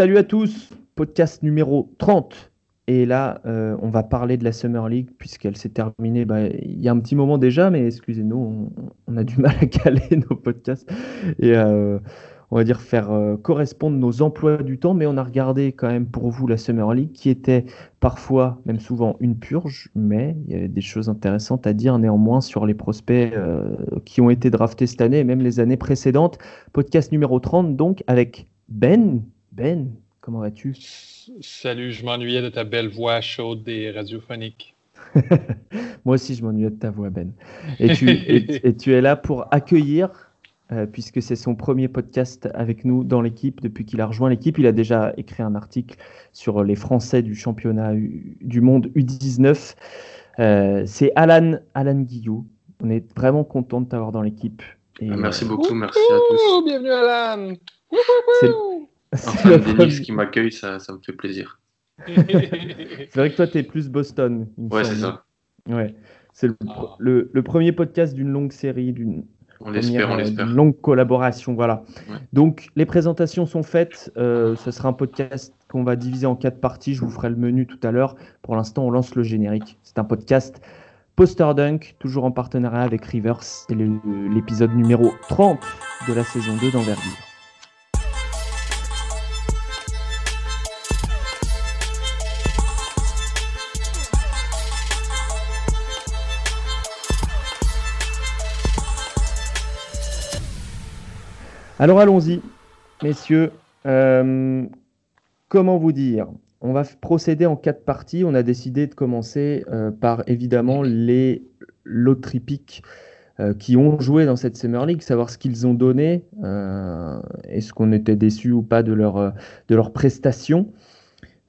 Salut à tous, podcast numéro 30. Et là, euh, on va parler de la Summer League puisqu'elle s'est terminée bah, il y a un petit moment déjà, mais excusez-nous, on, a du mal à caler nos podcasts. Et euh, on va dire, faire euh, correspondre nos emplois du temps, mais on a regardé quand même pour vous la Summer League, qui était parfois, même souvent, une purge, mais il y avait des choses intéressantes à dire néanmoins sur les prospects qui ont été draftés cette année et même les années précédentes. Podcast numéro 30, donc, avec Ben. Ben, comment vas-tu? Salut, je m'ennuyais de ta belle voix chaude des radiophoniques. Moi aussi, je m'ennuyais de ta voix, Ben. Et tu, et, et tu es là pour accueillir euh, puisque c'est son premier podcast avec nous dans l'équipe depuis qu'il a rejoint l'équipe. Il a déjà écrit un article sur les Français du championnat du monde U19. Euh, c'est Alan, Alan Guillou. On est vraiment content de t'avoir dans l'équipe. Et, merci beaucoup, merci à tous. Bienvenue Alan. Enfin, Denis qui m'accueille, ça, ça, me fait plaisir. c'est vrai que toi, tu es plus Boston. Ouais, c'est ça. Ouais. C'est le, ah. le, le, premier podcast d'une longue série, d'une on l'espère, on l'espère. Une longue collaboration, voilà. Ouais. Donc, les présentations sont faites. Euh, ce sera un podcast qu'on va diviser en quatre parties. Je vous ferai le menu tout à l'heure. Pour l'instant, on lance le générique. C'est un podcast Poster Dunk, toujours en partenariat avec Rivers. C'est l'épisode numéro 30 de la saison 2 d'Envergure. Alors allons-y, messieurs. Euh, comment vous dire? On va procéder en quatre parties. On a décidé de commencer euh, par évidemment les lots euh, qui ont joué dans cette Summer League, savoir ce qu'ils ont donné, est-ce qu'on était déçu ou pas de leur, de leur prestation.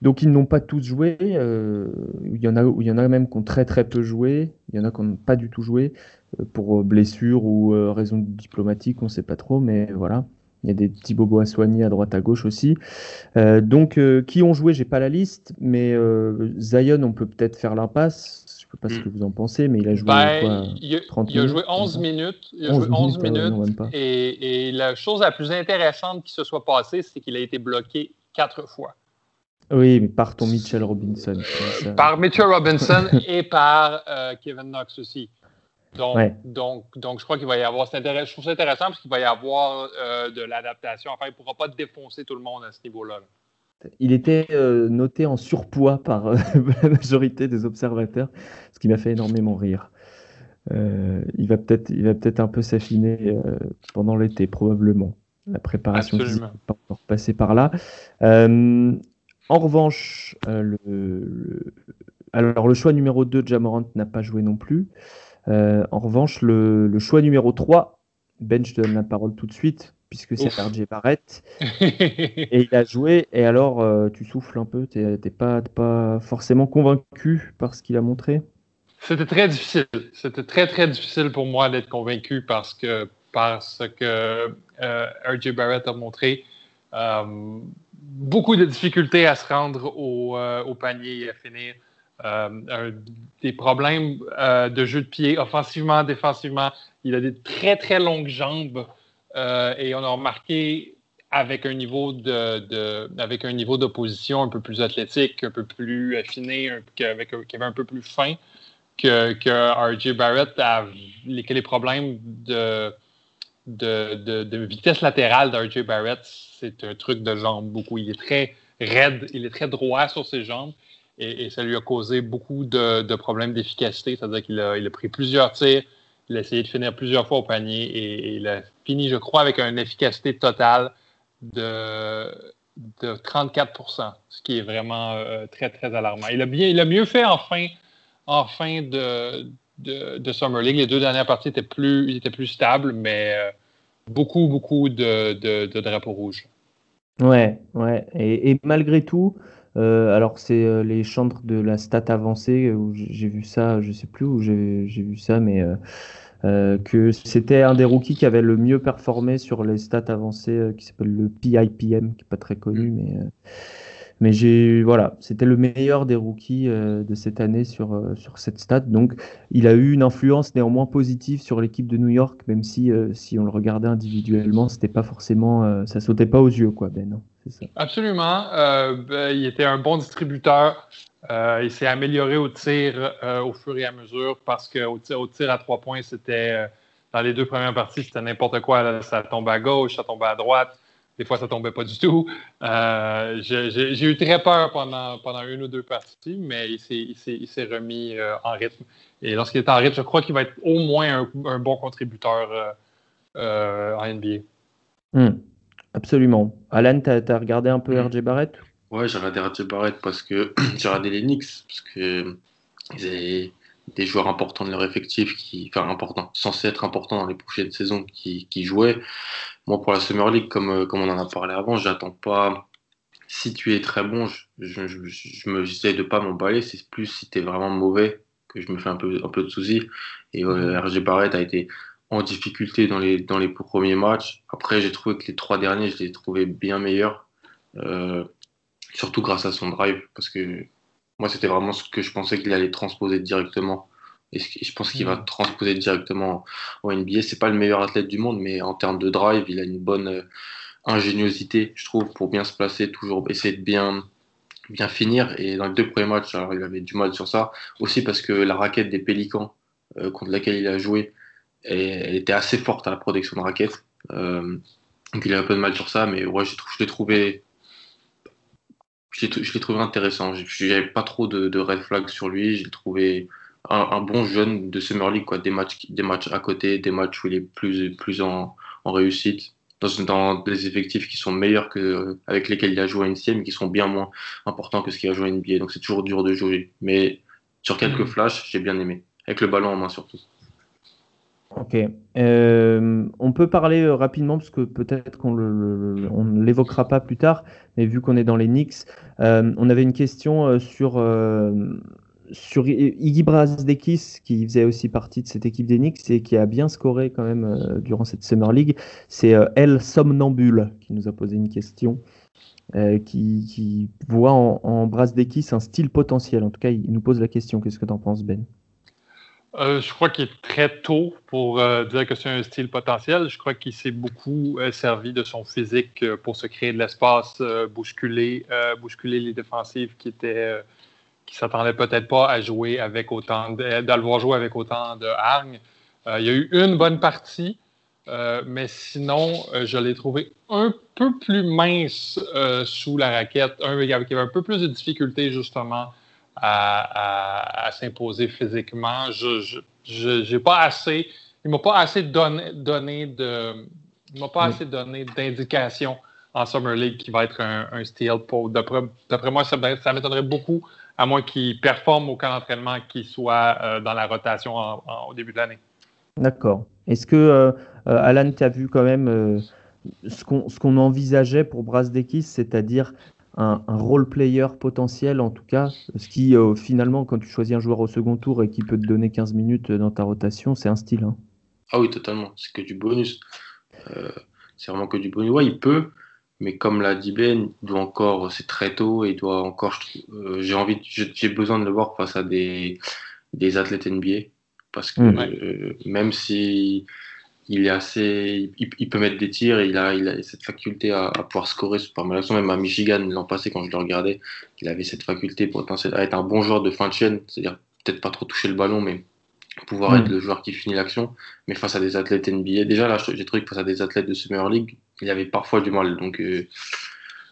Donc ils n'ont pas tous joué. Il, y en a, il y en a même qui ont très très peu joué. Il y en a qui n'ont pas du tout joué pour blessure ou euh, raison diplomatique, on ne sait pas trop, mais voilà. Il y a des petits bobos à soigner à droite à gauche aussi. Euh, donc qui ont joué, j'ai pas la liste, mais Zion, on peut peut-être faire l'impasse. Je ne sais pas ce que vous en pensez, mais il a joué ben, quoi, il, a, 30 il a joué 11 minutes. Il a 11 joué 11 minutes. et, et la chose la plus intéressante qui se soit passée, c'est qu'il a été bloqué quatre fois. Oui, mais par ton Mitchell Robinson. Par Mitchell Robinson et par euh, Kevin Knox aussi. Donc, ouais. donc, donc, je crois qu'il va y avoir. Je trouve ça intéressant parce qu'il va y avoir euh, de l'adaptation. Enfin, il ne pourra pas défoncer tout le monde à ce niveau-là. Il était euh, noté en surpoids par euh, la majorité des observateurs, ce qui m'a fait énormément rire. il va peut-être peut un peu s'affiner pendant l'été, probablement. La préparation physique va pas encore passer par là. En revanche, le, le, alors le choix numéro 2 de Jamorant n'a pas joué non plus. Euh, en revanche, le, le, choix numéro 3, Ben, je te donne la parole tout de suite, puisque c'est RJ Barrett. et il a joué, et alors euh, tu souffles un peu, tu n'es pas, pas forcément convaincu par ce qu'il a montré? C'était très difficile. C'était très, très difficile pour moi d'être convaincu parce que, parce que euh, RJ Barrett a montré euh, beaucoup de difficultés à se rendre au, euh, au panier et à finir. Euh, des problèmes euh, de jeu de pied, offensivement, défensivement. Il a des très, très longues jambes euh, et on a remarqué avec un niveau de, avec un niveau d'opposition un peu plus athlétique, un peu plus affiné, qui avait un peu plus fin que, que RJ Barrett a les, les problèmes de, de, de vitesse latérale d'RJ Barrett, c'est un truc de jambes beaucoup. Il est très raide, il est très droit sur ses jambes et, ça lui a causé beaucoup de, problèmes d'efficacité. C'est-à-dire qu'il a, il a pris plusieurs tirs, il a essayé de finir plusieurs fois au panier et, il a fini, je crois, avec une efficacité totale de, de 34% ce qui est vraiment euh, très, très alarmant. Il a, bien, il a mieux fait en fin, de, de, Summer League. Les deux dernières parties étaient plus, étaient plus stables, mais euh, beaucoup, beaucoup de, de, drapeaux rouges. Ouais, ouais. Et malgré tout, euh, alors c'est euh, les chantres de la stat avancée où j'ai vu ça, je sais plus où j'ai vu ça, mais euh, que c'était un des rookies qui avait le mieux performé sur les stats avancées qui s'appelle le PIPM, qui est pas très connu, mais mais j'ai voilà, c'était le meilleur des rookies euh, de cette année sur, euh, sur cette stat. Donc, il a eu une influence néanmoins positive sur l'équipe de New York, même si, euh, si on le regardait individuellement, c'était pas forcément, ça sautait pas aux yeux, quoi, Ben. c'est ça Absolument. Ben, il était un bon distributeur. il s'est amélioré au tir au fur et à mesure parce qu'au tir, au tir à trois points, c'était dans les deux premières parties, c'était n'importe quoi. Ça tombait à gauche, ça tombait à droite. Des fois, ça tombait pas du tout. Euh, j'ai eu très peur pendant, pendant une ou deux parties, mais il s'est remis euh, en rythme. Et lorsqu'il est en rythme, je crois qu'il va être au moins un, bon contributeur euh, en NBA. Hmm. Absolument. Alan, tu as, regardé un peu hmm. RJ Barrett Ouais, j'ai regardé RJ Barrett parce que j'ai regardé les Knicks, parce que ils des joueurs importants de leur effectif, qui, enfin importants, censés être importants dans les prochaines saisons, qui, qui jouaient. Moi, pour la Summer League, comme, euh, comme on en a parlé avant, j'attends pas. Si tu es très bon, je, je, je, me j'essaie de pas m'emballer. C'est plus si tu es vraiment mauvais que je me fais un peu, un peu de soucis. Et euh, RG Barrett a été en difficulté dans les, dans les premiers matchs. Après, j'ai trouvé que les trois derniers, je les ai trouvés bien meilleurs. Euh, surtout grâce à son drive, parce que moi, c'était vraiment ce que je pensais qu'il allait transposer directement. Et je pense qu'il va mm. transposer directement en NBA. C'est pas le meilleur athlète du monde, mais en termes de drive, il a une bonne euh, ingéniosité, je trouve, pour bien se placer, toujours essayer de bien, bien finir. Et dans les deux premiers matchs, alors, il avait du mal sur ça. Aussi parce que la raquette des Pélicans euh, contre laquelle il a joué, elle, était assez forte à la protection de raquette. Euh, donc il a un peu de mal sur ça, mais ouais, je l'ai trouvé je l'ai trouvé intéressant. Je n'avais pas trop de, de, red flags sur lui. J'ai trouvé un, bon jeune de Summer League, quoi. Des matchs, des matchs à côté, des matchs où il est plus, plus en, en réussite, dans, dans, des effectifs qui sont meilleurs que avec lesquels il a joué à NCM, mais qui sont bien moins importants que ce qu'il a joué à NBA. Donc c'est toujours dur de jouer. Mais sur quelques mm. flashs, j'ai bien aimé. Avec le ballon en main surtout. Ok. Euh, on peut parler euh, rapidement, parce que peut-être qu'on ne l'évoquera pas plus tard, mais vu qu'on est dans les Knicks, euh, on avait une question sur, sur Iggy Brasdekis, qui faisait aussi partie de cette équipe des Knicks et qui a bien scoré quand même durant cette Summer League. C'est El Somnambule qui nous a posé une question. qui, voit en, en Brasdekis un style potentiel. En tout cas, il nous pose la question. Qu'est-ce que tu en penses, Ben? Euh, je crois qu'il est très tôt pour euh, dire que c'est un style potentiel. Je crois qu'il s'est beaucoup euh, servi de son physique pour se créer de l'espace, bousculer, bousculer les défensives qui étaient qui s'attendaient peut-être pas à jouer avec autant de, le voir jouer avec autant de hargne. il y a eu une bonne partie, mais sinon, je l'ai trouvé un peu plus mince sous la raquette, un, avait un peu plus de difficultés justement à, s'imposer physiquement. Je j'ai pas assez, il m'a pas assez donné, donné de, il m'a pas assez donné d'indications en Summer League qui va être un, un steal. D'après moi, ça, ça m'étonnerait beaucoup, à moins qu'il performe au camp d'entraînement, qu'il soit euh, dans la rotation au début de l'année. D'accord. Est-ce que, euh, euh, Alan, tu as vu quand même ce qu'on envisageait pour Brasdekis, c'est-à-dire un, role player potentiel en tout cas, ce qui euh, finalement quand tu choisis un joueur au second tour et qui peut te donner 15 minutes dans ta rotation, c'est un style. Hein. Ah oui, totalement, c'est que du bonus. Euh, c'est vraiment que du bonus. Ouais, il peut, mais comme l'a dit Ben, il doit encore, c'est très tôt et il doit encore, euh, j'ai envie, j'ai besoin de le voir face à des, des athlètes NBA parce que mmh. même si il est assez, il, peut mettre des tirs et il a, il a cette faculté à, pouvoir scorer par mal Même à Michigan l'an passé, quand je le regardais, il avait cette faculté potentielle à être un bon joueur de fin de chaîne, c'est-à-dire peut-être pas trop toucher le ballon, mais pouvoir être le joueur qui finit l'action. Mais face à des athlètes NBA, déjà là, j'ai trouvé que face à des athlètes de Summer League, il avait parfois du mal. Donc euh,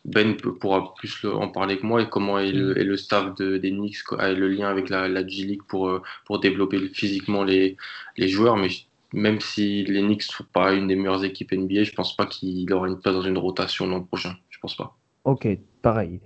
Ben pourra plus en parler que moi et comment est le, le staff de, des Knicks le lien avec la, la G League pour, euh, pour développer physiquement les, les joueurs. Mais même si les Knicks ne sont pas une des meilleures équipes NBA, je pense pas qu'il aura une place dans une rotation l'an prochain. Je pense pas. Ok, pareil.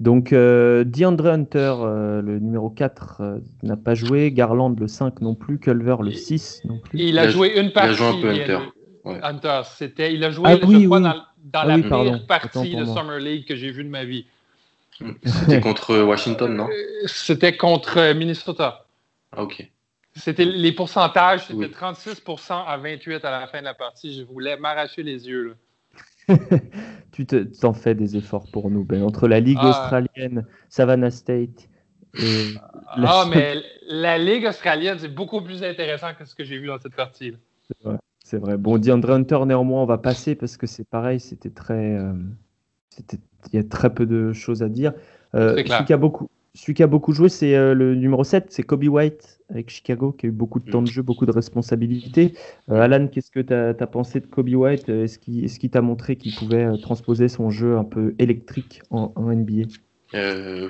Donc, euh, DeAndre Hunter, euh, le numéro 4, euh, n'a pas joué. Garland, le 5 non plus. Culver, le 6 non plus. Il a, joué une partie. Il a joué un peu Hunter. Hunter, c'était, il a joué ah, oui, dans, dans ah, la pire partie de Summer League que j'ai vue de ma vie. C'était contre Washington, non? C'était contre Minnesota. Ah, ok. C'était les pourcentages, c'était 36 à 28 à la fin de la partie. Je voulais m'arracher les yeux. tu t'en fais des efforts pour nous, Ben. Entre la Ligue ah. australienne, Savannah State et. Ah, mais la Ligue australienne, c'est beaucoup plus intéressant que ce que j'ai vu dans cette partie. C'est vrai. Bon, DeAndre Hunter, néanmoins, on va passer parce que c'est pareil, c'était très. Euh, il y a très peu de choses à dire. Euh, celui, qui a beaucoup, celui qui a beaucoup joué, c'est euh, le numéro 7, c'est Kobe White avec Chicago, qui a eu beaucoup de temps de jeu, beaucoup de responsabilités. Euh, Alan, qu'est-ce que tu as, pensé de Kobe White? Est-ce qu'il t'a montré qu'il pouvait transposer son jeu un peu électrique en, NBA euh,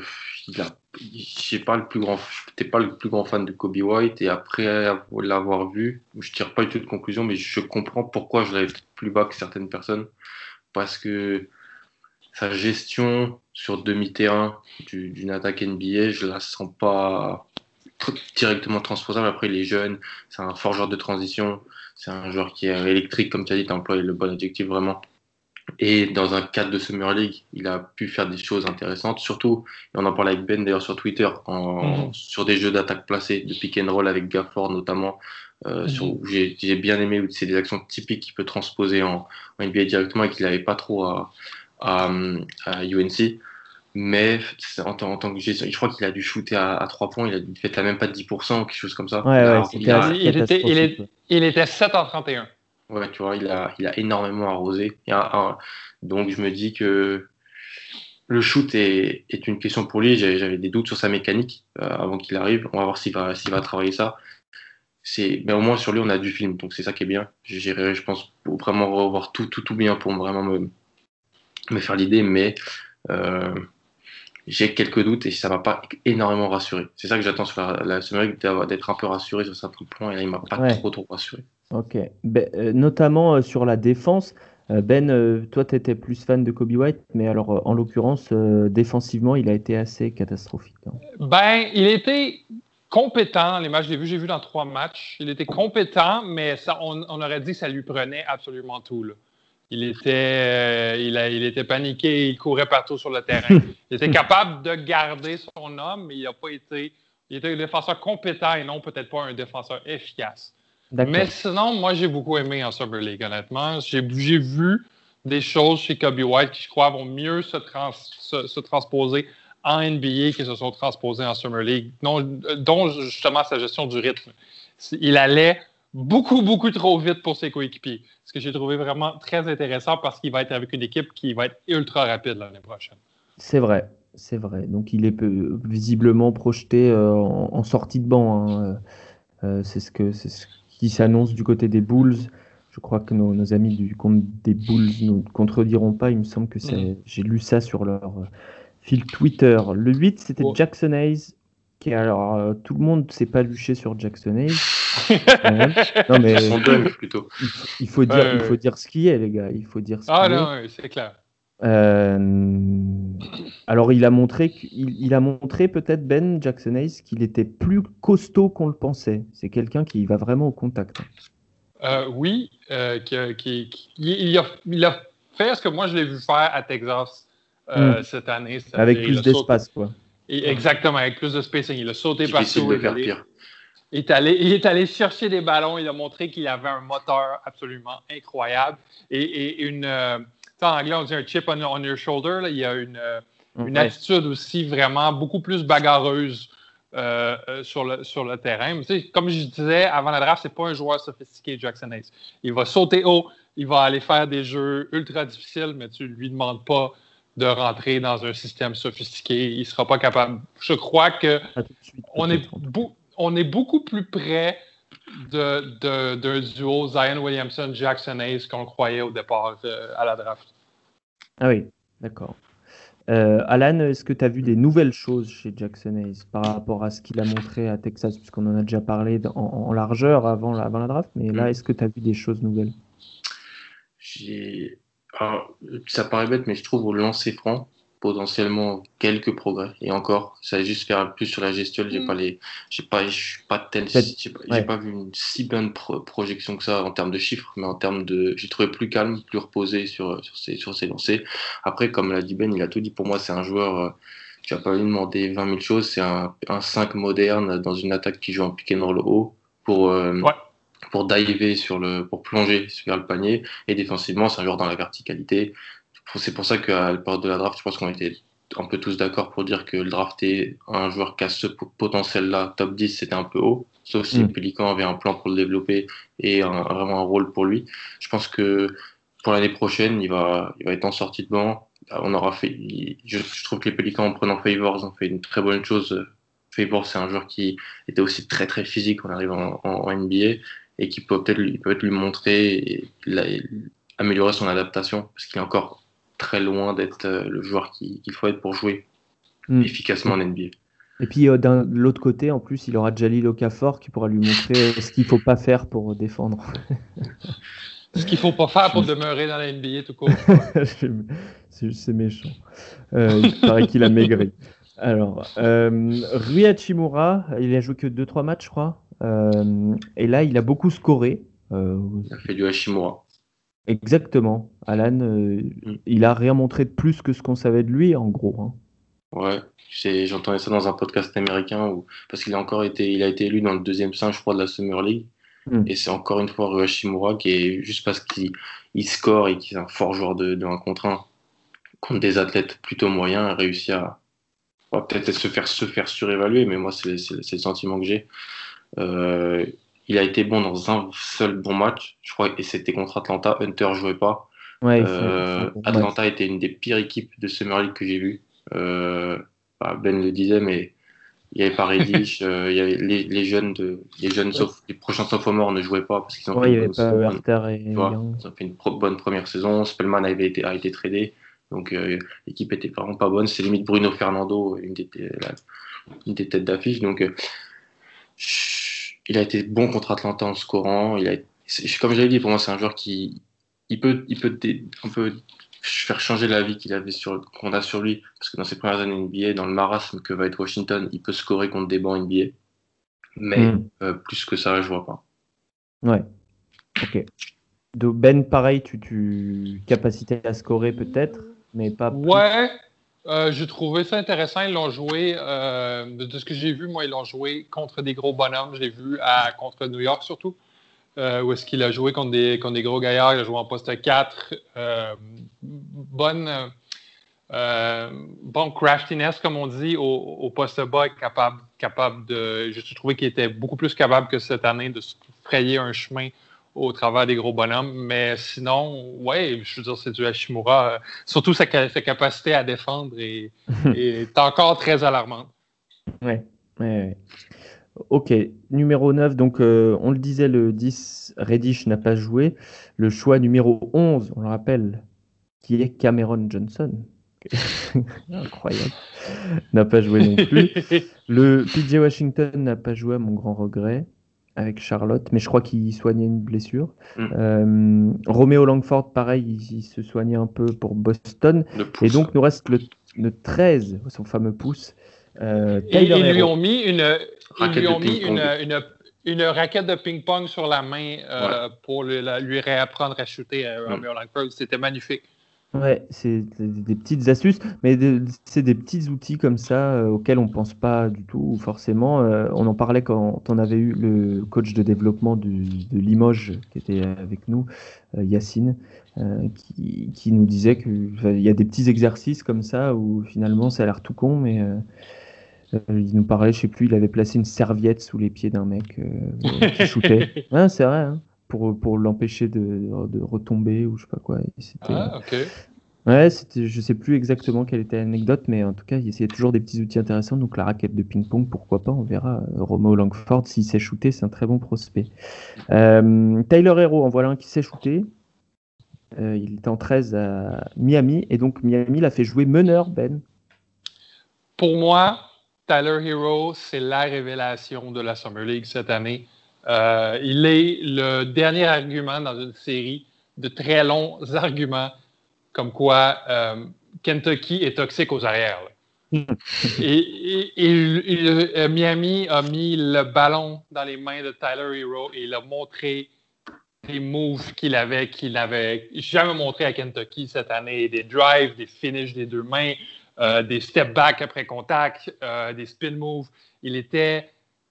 j'ai pas le plus grand, j'étais pas le plus grand fan de Kobe White et après l'avoir vu, je tire pas du tout de conclusion, mais je comprends pourquoi je l'avais plus bas que certaines personnes. Parce que sa gestion sur demi-terrain d'une attaque NBA, je la sens pas directement transposable. Après, il est jeune, c'est un fort joueur de transition, c'est un joueur qui est électrique, comme tu as dit, tu as le bon adjectif vraiment. Et dans un cadre de Summer League, il a pu faire des choses intéressantes. Surtout, on en parlait avec Ben d'ailleurs sur Twitter, en, mhm. sur des jeux d'attaque placés, de pick and roll avec Gafford notamment. Euh, mhm. J'ai bien aimé, c'est des actions typiques qu'il peut transposer en, NBA directement et qu'il n'avait pas trop à, à, UNC. Mais en, en, tant que je crois qu'il a dû shooter à, à 3 points, il a fait à même pas de 10% ou quelque chose comme ça. il, était, il, il était 7 en 31. Ouais, tu vois, il a, il a énormément arrosé. donc je me dis que le shoot est, est une question pour lui. J'avais des doutes sur sa mécanique euh, avant qu'il arrive. On va voir s'il va, va travailler ça. C'est, mais au moins sur lui, on a du film, donc c'est ça qui est bien. J'irai, je pense, pour vraiment revoir tout, tout, tout bien pour vraiment me, me faire l'idée, mais euh, j'ai quelques doutes et ça m'a pas énormément rassuré. C'est ça que j'attends sur la, la semaine, d'être un peu rassuré sur certains points, et là, il m'a pas trop, trop rassuré. Ok. Ben, euh, notamment euh, sur la défense. Euh, ben, toi, tu étais plus fan de Kobe White, mais alors en l'occurrence, défensivement, il a été assez catastrophique. Hein. Ben, il était compétent les matchs. J'ai vu, j'ai vu dans trois matchs. Il était compétent, mais ça, on, aurait dit que ça lui prenait absolument tout. Il était, il, a, il était paniqué, il courait partout sur le terrain. il était capable de garder son homme, mais il n'a pas été. Il était un défenseur compétent et non peut-être pas un défenseur efficace. Mais sinon, moi, j'ai beaucoup aimé en Summer League, honnêtement. J'ai vu des choses chez Kobe White qui, je crois, vont mieux se, se, transposer en NBA que se sont transposées en Summer League, dont, dont, justement sa gestion du rythme. Il allait beaucoup, beaucoup trop vite pour ses coéquipiers. Ce que j'ai trouvé vraiment très intéressant parce qu'il va être avec une équipe qui va être ultra rapide l'année prochaine. C'est vrai, c'est vrai. Donc il est visiblement projeté euh, en, sortie de banc. Hein. Euh, c'est ce que ce qui s'annonce du côté des Bulls. Je crois que nos, amis du compte des Bulls ne contrediront pas. Il me semble que mm. j'ai lu ça sur leur euh, fil Twitter. Le 8, c'était Jackson Hayes. Qui, alors, euh, tout le monde ne s'est pas luché sur Jackson Hayes. non, mais plutôt. Il, faut dire, il faut dire ce qui est, les gars. Il faut dire ce ah non, c'est clair. Euh, alors, il a montré, il, a montré peut-être Ben Jackson Hayes qu'il était plus costaud qu'on le pensait. C'est quelqu'un qui va vraiment au contact. Euh, oui, euh, qui, il, a, fait ce que moi je l'ai vu faire à Texas hmm. cette année. Avec plus d'espace, quoi. Exactement, avec plus de spacing. Il a sauté partout. Il est, allé, il est allé chercher des ballons. Il a montré qu'il avait un moteur absolument incroyable et une en anglais, on dit un chip on, your shoulder. Il y a une, euh, une attitude aussi vraiment beaucoup plus bagarreuse euh, euh, sur, le, sur le terrain. comme je disais avant la draft, c'est pas un joueur sophistiqué, Jackson Hayes. Il va sauter haut, il va aller faire des jeux ultra difficiles, mais tu lui demandes pas de rentrer dans un système sophistiqué. Il sera pas capable. Je crois que on, est on est beaucoup plus près d'un de, duo Zion Williamson, Jackson Hayes qu'on croyait au départ euh, à la draft. Ah oui, d'accord. Euh, Alan, est-ce que tu as vu des nouvelles choses chez Jackson Hayes par rapport à ce qu'il a montré à Texas, puisqu'on en a déjà parlé en, largeur avant, avant, la draft, mais là, mm. est-ce que tu as vu des choses nouvelles? Ça paraît bête, mais je trouve au lancer franc, potentiellement quelques progrès. Et encore, ça va juste faire plus sur la gestion. J'ai mm. pas les, j'ai pas, je suis pas tel, j'ai pas, vu une si bonne projection que ça en termes de chiffres, mais en termes de, j'ai trouvé plus calme, plus reposé sur, sur ses, sur ses lancers. Après, comme l'a dit Ben, il a tout dit. Pour moi, c'est un joueur, euh, tu vas pas lui demander 20 000 choses. C'est un, un 5 moderne dans une attaque qui joue en pick and roll haut pour, euh, pour diver sur le, pour plonger sur le panier. Et défensivement, c'est un joueur dans la verticalité c'est pour ça qu'à la période de la draft, je pense qu'on était un peu tous d'accord pour dire que le drafter un joueur qui a ce potentiel-là, top 10, c'était un peu haut. Sauf si mm. Pelican avait un plan pour le développer et vraiment un rôle pour lui. Je pense que pour l'année prochaine, il va, il va être en sortie de banc. on aura fait. Je, trouve que les Pélicans, en prenant Favors, ont fait une très bonne chose. Favors, c'est un joueur qui était aussi très très physique en arrivant en, NBA et qui peut peut-être lui, peut lui montrer et, améliorer son adaptation parce qu'il est encore très loin d'être euh, le joueur qu'il faut être pour jouer hmm. efficacement en NBA. Et puis euh, de l'autre côté, en plus, il aura Jalil Okafor qui pourra lui montrer ce qu'il ne faut pas faire pour défendre. ce qu'il ne faut pas faire pour demeurer dans la NBA tout court. C'est méchant. Euh, il paraît qu'il a maigri. Alors, euh, Rui Hachimura, il a joué que 2-3 matchs, je crois. Euh, et là, il a beaucoup scoré. il a fait du Hachimura. Exactement. Alan, mm. il a rien montré de plus que ce qu'on savait de lui, en gros. Hein. Ouais, j'entendais ça dans un podcast américain où, parce qu'il a encore été, il a été élu dans le deuxième 5, je crois, de la Summer League. Hmm. Et c'est encore une fois Rui Hashimura qui est juste parce qu'il score et qu'il est un fort joueur de, de 1 contre 1 contre des athlètes plutôt moyens, a réussi à peut-être se faire, se faire surévaluer, mais moi, c'est le sentiment que j'ai. Euh, il a été bon dans un seul bon match, je crois, et c'était contre Atlanta. Hunter jouait pas. Ouais, euh, Atlanta était une des pires équipes de Summer League que j'ai vues. Euh, bah, ben le disait, mais il y avait pas Reddish, euh, il y avait les, jeunes de, les jeunes les prochains sophomores ne jouaient pas parce qu'ils ont, fait, une, bonne, et ont fait une bonne première saison. Spellman avait été, a été tradé, donc euh, l'équipe était vraiment pas bonne. C'est limite Bruno Fernando, une des, une des têtes d'affiche. Donc il a été bon contre Atlanta en scorant. Il a, comme j'avais dit, pour moi c'est un joueur qui il peut, il peut un peu faire changer la vie qu'il avait sur qu'on a sur lui parce que dans ses premières années NBA dans le marasme que va être Washington il peut scorer contre des bancs NBA mais hmm. euh, plus que ça je vois pas ouais ok donc Ben pareil tu, tu capacité à scorer peut-être mais pas plus. ouais euh, j'ai trouvé ça intéressant. Ils l'ont joué, euh, de ce que j'ai vu, moi, ils l'ont joué contre des gros bonhommes. J'ai vu à, contre New York surtout. Euh, où est-ce qu'il a joué contre des, contre des gros gaillards. Il a joué en poste 4. Euh, bonne, bon craftiness, comme on dit, au, poste bas, capable, capable de. Je trouvé qu'il était beaucoup plus capable que cette année de se frayer un chemin au travers des gros bonhommes. Mais sinon, ouais, je veux dire, c'est du Hashimura. surtout sa, capacité à défendre est, est encore très alarmante. Oui, ouais, Ok, numéro 9, donc euh, on le disait, le 10, Reddish n'a pas joué. Le choix numéro 11, on le rappelle, qui est Cameron Johnson. Incroyable. n'a pas joué non plus. Le PJ Washington n'a pas joué à mon grand regret avec Charlotte, mais je crois qu'il soignait une blessure. Mm. Euh, Roméo Langford, pareil, il, se soignait un peu pour Boston. Et donc, nous reste le, 13, son fameux pouce. Euh, ils lui ont mis une, ils lui ont mis une, une, raquette de ping-pong sur la main euh, pour lui, réapprendre à shooter à mm. Romeo Langford. C'était magnifique. Ouais, c'est des, petites astuces, mais c'est des petits outils comme ça euh, auxquels on ne pense pas du tout, forcément. Euh, on en parlait quand on avait eu le coach de développement de Limoges qui était avec nous, Yacine, qui, qui, nous disait qu'il y a des petits exercices comme ça où finalement ça a l'air tout con, mais euh, il nous parlait, je sais plus, il avait placé une serviette sous les pieds d'un mec euh, qui shootait. ouais, c'est vrai, hein, pour, pour l'empêcher de, de, retomber ou je sais pas quoi. Ah, ok. Ouais, c'était, je sais plus exactement quelle était l'anecdote, mais en tout cas, il essayait toujours des petits outils intéressants. Donc la raquette de ping-pong, pourquoi pas, on verra. Romo Langford, s'il sait shooter, c'est un très bon prospect. Euh, Tyler Hero, en voilà un qui sait shooter. il était en 13 à Miami, et donc Miami l'a fait jouer meneur, Ben. Pour moi, Tyler Hero, c'est la révélation de la Summer League cette année. Euh, il est le dernier argument dans une série de très longs arguments comme quoi euh, Kentucky est toxique aux arrières. et, euh, Miami a mis le ballon dans les mains de Tyler Hero et il a montré les moves qu'il avait, qu'il n'avait jamais montré à Kentucky cette année, des drives, des finishes des deux mains, euh, des step back après contact, euh, des spin moves. Il était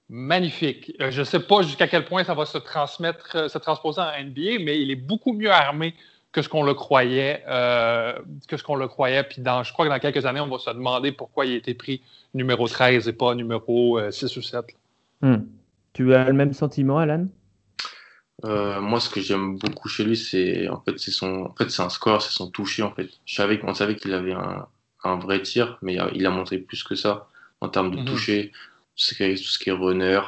magnifique. Euh, je ne sais pas jusqu'à quel point ça va se transmettre, se transposer en NBA, mais il est beaucoup mieux armé que ce qu'on le croyait. que ce qu'on le croyait. Puis dans, je crois que dans quelques années, on va se demander pourquoi il a été pris numéro 13 et pas numéro 6 ou 7. Hmm. Tu as le même sentiment, Alan? Euh, moi, ce que j'aime beaucoup chez lui, c'est en fait, c'est son, en fait, c'est un score, c'est son toucher. En fait, je savais, on savait qu'il avait un, un, vrai tir, mais il a montré plus que ça en termes de mhm. toucher, ce qui est, tout ce qui est runner,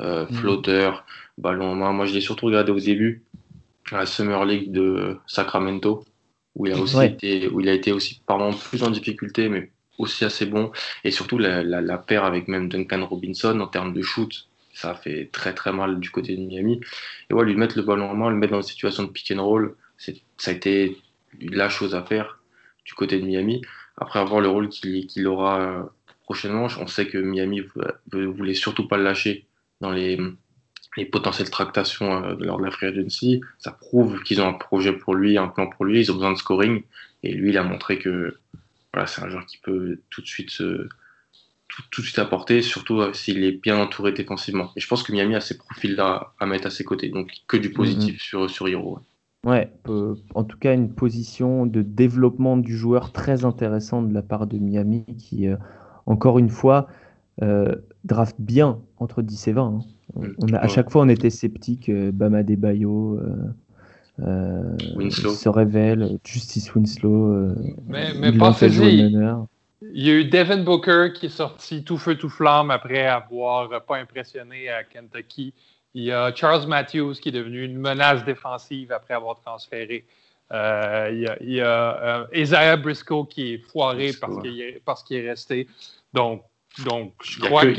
euh, mhm. flotteur, ballon en main. Moi, je l'ai surtout regardé au début à la Summer League de Sacramento, où il a aussi été, où il a été aussi pardon, plus en difficulté, mais aussi assez bon. Et surtout la, la, la paire avec même Duncan Robinson en termes de shoot ça fait très très mal du côté de Miami. Et ouais, lui mettre le ballon en main, le mettre dans une situation de pick and roll, ça a été la chose à faire du côté de Miami. Après avoir le rôle qu'il aura euh, prochainement, on sait que Miami ne voulait surtout pas le lâcher dans les, les potentielles tractations euh, lors de la free agency. Ça prouve qu'ils ont un projet pour lui, un plan pour lui, ils ont besoin de scoring. Et lui, il a montré que voilà, c'est un joueur qui peut tout de suite se, tout, de suite apporter, surtout euh, s'il est bien entouré défensivement. Et je pense que Miami a ces profils-là à mettre à ses côtés, donc que du positif mhm. sur, sur Hiro. Ouais, euh, en tout cas, une position de développement du joueur très intéressante de la part de Miami qui, encore une fois, draft bien entre 10 et 20. Hein. Mm. On a, à chaque fois, on était sceptique. Bama Debayo, se révèle, Justice Winslow, mais, mais pas il y a eu Devin Booker qui est sorti tout feu, tout flamme après avoir pas impressionné à Kentucky. Il y a Charles Matthews qui est devenu une menace défensive après avoir transféré. Euh, il y a, euh, Isaiah Briscoe qui est foiré parce qu'il est, resté. Donc, donc je crois que.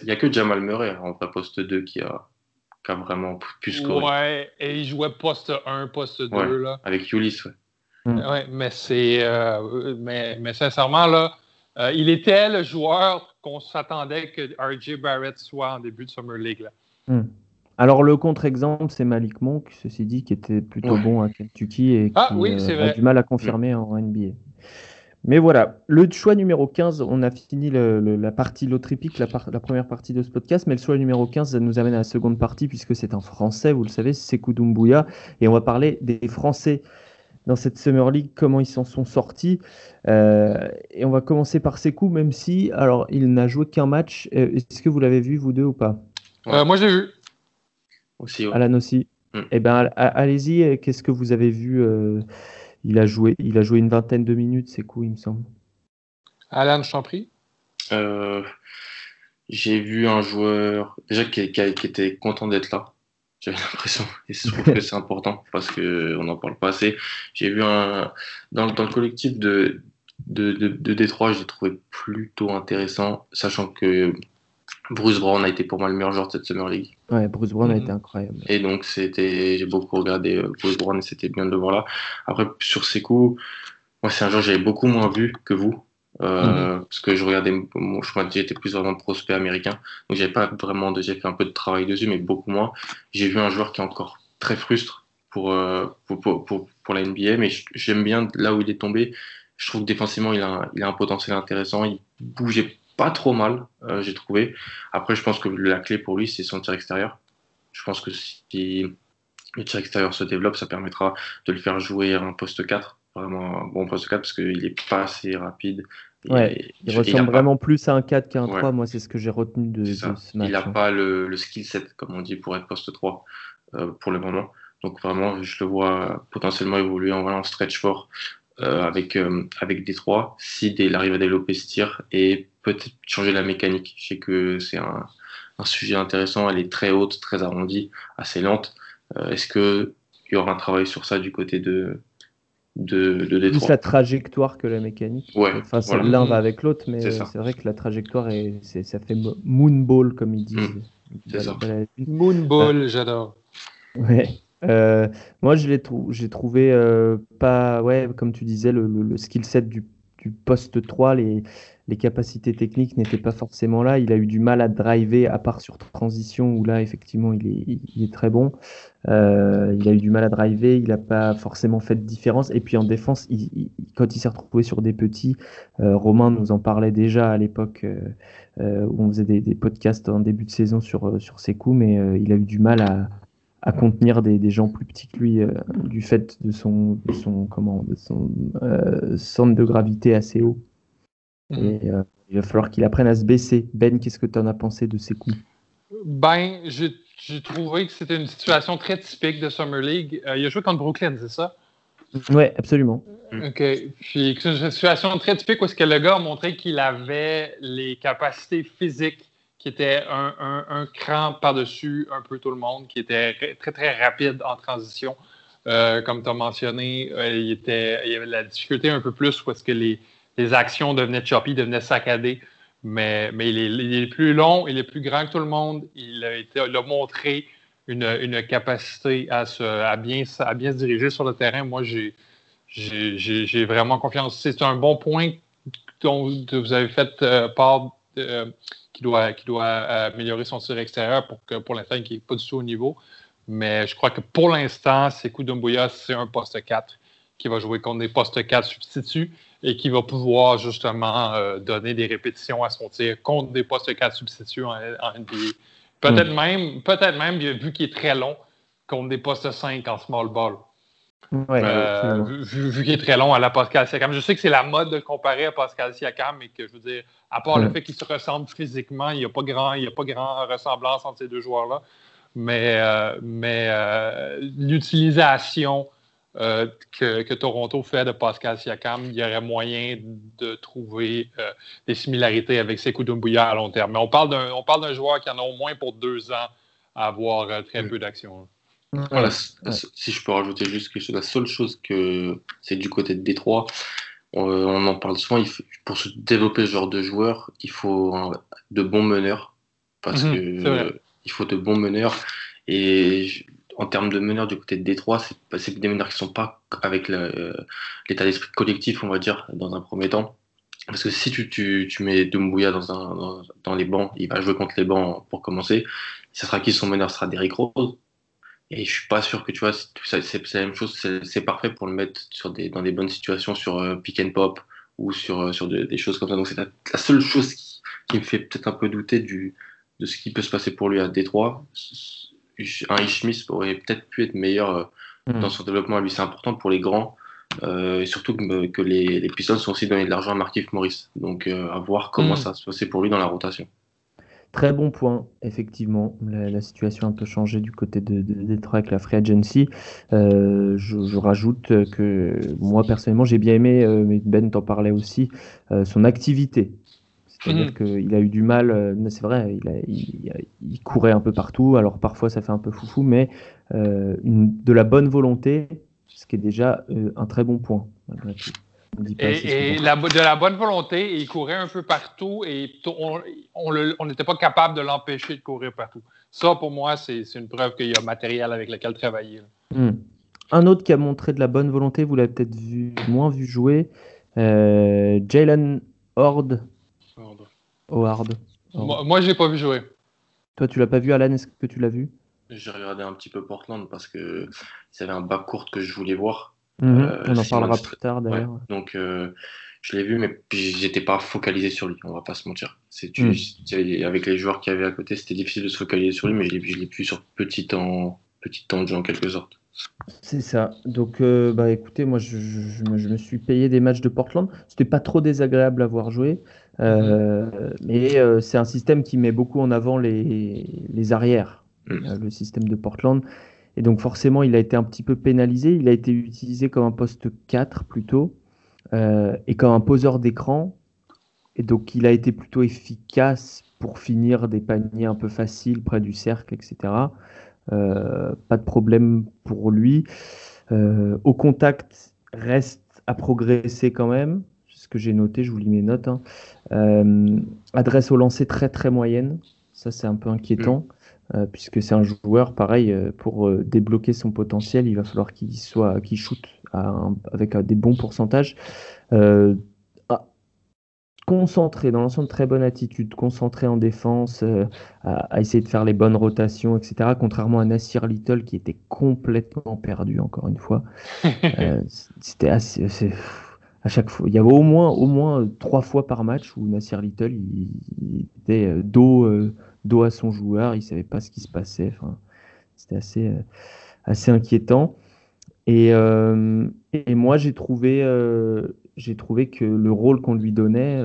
Il n'y a, que Jamal Murray en poste 2 qui a, qui a vraiment pu scorer. Ouais, et il jouait poste 1, poste 2. là. Avec Ulysse, ouais. Ouais, mais c'est. Euh, mais, mais sincèrement, là euh, il était le joueur qu'on s'attendait que RJ Barrett soit en début de Summer League. Là. Hmm. Alors le contre-exemple, c'est Malik Monk, ceci dit, qui était plutôt bon à Kentucky et ah qui euh, a du mal à confirmer en NBA. Mais voilà, le choix numéro 15, on a fini la partie lotripique, la, la, première partie de ce podcast, mais le choix numéro 15 ça nous amène à la seconde partie, puisque c'est un Français, vous le savez, c'est Doumbouya, et on va parler des Français dans cette Summer League, comment ils s'en sont sortis. Euh, et on va commencer par Sekou, même si, alors, il n'a joué qu'un match. Euh, est-ce que vous l'avez vu, vous deux, ou pas? Euh, Moi, j'ai vu. Aussi, Alan aussi. Mm. Eh ben, allez-y, qu'est-ce que vous avez vu il, a joué, il a joué une vingtaine de minutes, Sekou, il me semble. Alan, je t'en prie. j'ai vu un joueur déjà qui, qui était content d'être là j'avais l'impression. Et je trouve que c'est important parce qu'on n'en parle pas assez. J'ai vu un. Dans, dans, le collectif de, de, de, Détroit, j'ai trouvé plutôt intéressant, sachant que Bruce Brown a été pour moi le meilleur joueur de cette Summer League. Ouais, Bruce Brown a mhm. été incroyable. Et donc, c'était, j'ai beaucoup regardé euh, Bruce Brown et c'était bien de le voir là. Après, sur ses coups, moi, c'est un joueur que j'avais beaucoup moins vu que vous. Euh, mhm. parce que je regardais chemin j'étais plus vraiment prospect américain donc j'avais pas vraiment de, j'ai fait un peu de travail dessus mais beaucoup moins j'ai vu un joueur qui est encore très frustre pour, euh, pour, pour, pour, la NBA mais j'aime bien là où il est tombé je trouve que défensivement il a, un, il a un potentiel intéressant il bougeait pas trop mal euh, j'ai trouvé après je pense que la clé pour lui c'est son tir extérieur je pense que si le tir extérieur se développe ça permettra de le faire jouer à un poste 4 vraiment un bon poste 4 parce qu'il est pas assez rapide. Ouais, il ressemble vraiment plus à un 4 qu'à un 3. Moi, c'est ce que j'ai retenu de, ce match. Il n'a pas le, le, skill set, comme on dit, pour être poste 3 euh, pour le moment. Donc, vraiment, je le vois potentiellement évoluer en, voilà, stretch fort euh, avec, euh, avec des 3 si il arrive à développer ce tir et peut-être changer la mécanique. Je sais que c'est un, un, sujet intéressant. Elle est très haute, très arrondie, assez lente. Est-ce qu'il y aura un travail sur ça du côté de, de, de Plus la trajectoire que la mécanique. Ouais, enfin, l'un va avec l'autre, mais c'est vrai que la trajectoire, est, ça fait moonball, comme ils disent. Mmh. Moonball, j'adore. Ouais. Euh, moi, je l'ai trouvé euh, pas, ouais, comme tu disais, le, le, skill set du, poste 3, les, capacités techniques n'étaient pas forcément là. Il a eu du mal à driver, à part sur transition, où là, effectivement, il est, très bon. Euh, il a eu du mal à driver, il n'a pas forcément fait de différence. Et puis en défense, quand il s'est retrouvé sur des petits, Romain nous en parlait déjà à l'époque où on faisait des, des, podcasts en début de saison sur, sur ses coups, mais il a eu du mal à, à contenir des, des, gens plus petits que lui du fait de son, de son, comment, de son centre de gravité assez haut. Mhm. Et il va falloir qu'il apprenne à se baisser. Ben, qu'est-ce que tu en as pensé de ces coups? Ben, j'ai j'ai trouvé que c'était une situation très typique de Summer League. il a joué contre Brooklyn, c'est ça? Oui, absolument. OK. Puis c'est une situation très typique où est-ce que le gars a montré qu'il avait les capacités physiques qui étaient un, cran par-dessus un peu tout le monde, qui était très, très rapide en transition. Euh, comme tu as mentionné, euh, il, était, y avait la difficulté un peu plus où est-ce que les, actions devenaient choppy, devenaient saccadées. Mais, mais il, est, plus long, il est plus grand que tout le monde. Il a, montré une, capacité à, bien, se diriger sur le terrain. Moi, j'ai vraiment confiance. C'est un bon point dont vous avez fait euh, part qui doit, qui doit améliorer son tir extérieur pour que pour l'instant, qui n'est pas du tout au niveau. Mais je crois que pour l'instant, Sekou Doumbouya, c'est un poste 4 qui va jouer contre des postes 4 substituts et qui va pouvoir justement euh, donner des répétitions à son tir contre des postes 4 substituts en, NBA. Peut-être hmm. même, peut-être même, vu qu'il est très long, contre des postes 5 en small ball. Euh, vu, qu'il est très long à la Pascal Siakam. Je sais que c'est la mode de le comparer à Pascal Siakam, mais que je veux dire, à part le fait qu'ils se ressemblent physiquement, il n'y a pas grand, il y a pas grand ressemblance entre ces deux joueurs-là. Mais, euh, mais euh, l'utilisation que, Toronto fait de Pascal Siakam, il y aurait moyen de trouver des similarités avec Sekou Doumbouya à long terme. Mais on parle d'un joueur qui en a au moins pour deux ans à avoir très peu d'action. Voilà, si je peux rajouter juste quelque chose, la seule chose que c'est du côté de Détroit, on, en parle souvent, il pour se développer ce genre de joueur, il faut de bons meneurs, parce mhm, que il faut de bons meneurs. Et en termes de meneurs du côté de Détroit, c'est des meneurs qui ne sont pas avec l'état d'esprit collectif, on va dire, dans un premier temps. Parce que si tu, tu, tu mets Dumbuya dans, un, dans, dans, les bancs, il va jouer contre les bancs pour commencer. Ce sera qui son meneur? Sera Derrick Rose. Et je suis pas sûr que tu vois, c'est la même chose, c'est parfait pour le mettre sur des, dans des bonnes situations sur euh, pick and pop ou sur, euh, sur des choses comme ça. Donc c'est la, seule chose qui, me fait peut-être un peu douter du, de ce qui peut se passer pour lui à Détroit. Un Ishmis aurait peut-être pu être meilleur euh, hmm. dans son développement. Lui, c'est important pour les grands. et surtout que, que les, les, Pistons sont aussi donné de l'argent à Markif Morris. Donc à voir comment hmm. ça se passer pour lui dans la rotation. Très bon point, effectivement. La, situation a un peu changé du côté de, Detroit avec la Free Agency. Euh, je, rajoute que moi, personnellement, j'ai bien aimé, euh, mais Ben t'en parlait aussi, euh, son activité. C'est-à-dire mhm. qu'il a eu du mal, c'est vrai, il, courait un peu partout, alors parfois ça fait un peu foufou, mais de la bonne volonté, ce qui est déjà un très bon point, malgré tout. Et, de la bonne volonté, il courait un peu partout et on n'était pas capable de l'empêcher de courir partout. Ça, pour moi, c'est une preuve qu'il y a matériel avec lequel travailler. Hmm. Un autre qui a montré de la bonne volonté, vous l'avez peut-être vu, moins vu jouer, euh, Jalen Horde. Horde. Moi, je l'ai pas vu jouer. Toi, tu l'as pas vu, Alan Est-ce que tu l'as vu? J'ai regardé un petit peu Portland parce que y avait un bas court que je voulais voir. Mhm. Euh, on en parlera plus tard d'ailleurs. donc euh, je l'ai vu, mais j'étais pas focalisé sur lui, on va pas se mentir. C'est mhm. avec les joueurs qui avaient à côté, c'était difficile de se focaliser sur lui, mais je l'ai vu sur petit temps, petit temps de jeu en quelque sorte. C'est ça. Donc, euh, bah, écoutez, moi, je, me, suis payé des matchs de Portland. C'était pas trop désagréable à voir jouer, mhm. mais c'est un système qui met beaucoup en avant les, les arrières, le système de Portland. Et donc forcément, il a été un petit peu pénalisé. Il a été utilisé comme un poste 4 plutôt, euh, et comme un poseur d'écran. Et donc il a été plutôt efficace pour finir des paniers un peu faciles près du cercle, etc. Euh, pas de problème pour lui. Euh, au contact, reste à progresser quand même. C'est ce que j'ai noté, je vous lis mes notes. Hein. adresse au lancer très très moyenne. Ça, c'est un peu inquiétant. Euh, puisque c'est un joueur, pareil, euh, pour euh, débloquer son potentiel, il va falloir qu'il soit, qu'il shoot avec des bons pourcentages. concentré dans l'ensemble, très bonne attitude, concentré en défense, à, essayer de faire les bonnes rotations, etc. Contrairement à Nassir Little qui était complètement perdu, encore une fois. C'était assez. À chaque fois, il y avait au moins, au moins trois fois par match où Nassir Little il, était dos dos à son joueur, il savait pas ce qui se passait. Enfin, c'était assez, euh, assez inquiétant. Et, euh, et moi, j'ai trouvé, euh, j'ai trouvé que le rôle qu'on lui donnait,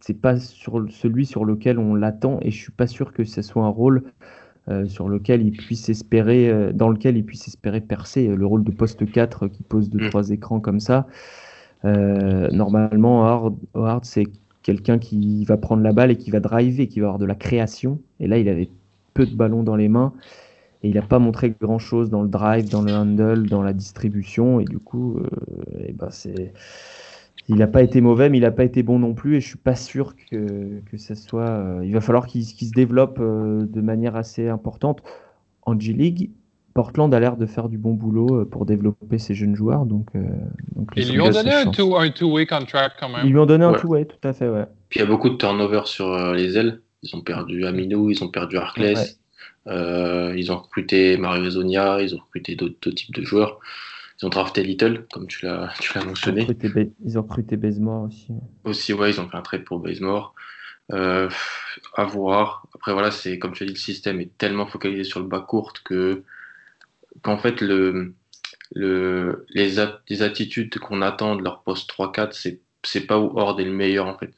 c'est pas sur celui sur lequel on l'attend, et je suis pas sûr que ce soit un rôle sur lequel il puisse espérer, dans lequel il puisse espérer percer. Le rôle de poste 4 qui pose deux, mm. trois écrans comme ça. normalement, Howard, c'est quelqu'un qui va prendre la balle et qui va driver, qui va avoir de la création. Et là, il avait peu de ballons dans les mains. Et il n'a pas montré grand-chose dans le drive, dans le handle, dans la distribution. Et du coup, euh, eh ben c'est... il n'a pas été mauvais, mais il n'a pas été bon non plus. Et je suis pas sûr que, que ça soit. Euh, il va falloir qu'il, se développe euh, de manière assez importante. En G-League, Portland a l'air de faire du bon boulot pour développer ses jeunes joueurs. Donc, Ils lui ont donné un, two-way contract quand même. Ils lui ont donné un two-way, tout à fait, ouais. Puis il y a beaucoup de turnover sur les ailes. Ils ont perdu Aminou, ils ont perdu Arclès. Euh, ils ont recruté Mario Zonia, ils ont recruté d'autres types de joueurs. Ils ont drafté Little, comme tu l'as mentionné. Ils ont recruté Bazemore aussi. Aussi, ouais, ils ont fait un trade pour Bazemore. Euh, à voir. Après, voilà, c'est comme tu as dit, le système est tellement focalisé sur le bas court que qu'en fait, le, le, les, les attitudes qu'on attend de leur poste 3-4, c'est, pas où Horde est le meilleur en fait.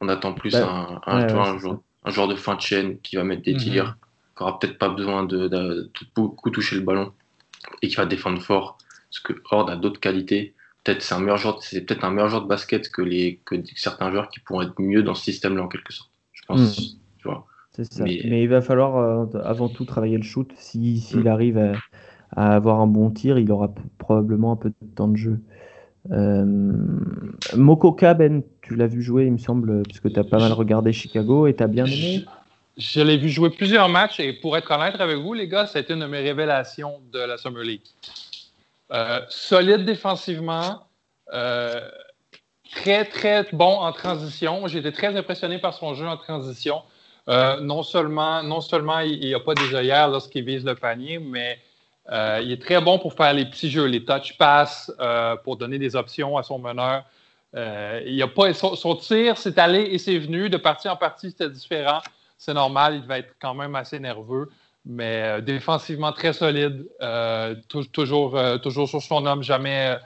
On attend plus bah, un, un, un, joueur, un, joueur, de fin de chaîne qui va mettre des mhm. tirs, qui aura peut-être pas besoin de, beaucoup toucher le ballon et qui va défendre fort. Parce que Horde a d'autres qualités. Peut-être c'est un meilleur joueur, c'est peut-être un meilleur joueur de basket que les que certains joueurs qui pourront être mieux dans ce système-là en quelque sorte. Je pense. Hmm. Tu vois. Ça. Mais... il va falloir euh, avant tout travailler le shoot. S'il si, hmm. arrive à, avoir un bon tir, il aura probablement un peu de temps de jeu. Euh, Mokoka, Ben, tu l'as vu jouer, il me semble, puisque tu as pas mal regardé Chicago et tu as bien aimé je l'ai vu jouer plusieurs matchs et pour être honnête avec vous, les gars, c'était une de mes révélations de la Summer League. Euh, solide défensivement, euh, très, très bon en transition. J'ai été très impressionné par son jeu en transition. Euh, non seulement, non seulement il n'a pas des œillères lorsqu'il vise le panier, mais il est très bon pour faire les petits jeux, les touch pass, pour donner des options à son meneur. il a pas, son, son tir, c'est allé et c'est venu. De partie en partie, c'était différent c'est normal, il devait être quand même assez nerveux, mais euh, défensivement très solide, euh, toujours, euh, toujours sur son homme, jamais,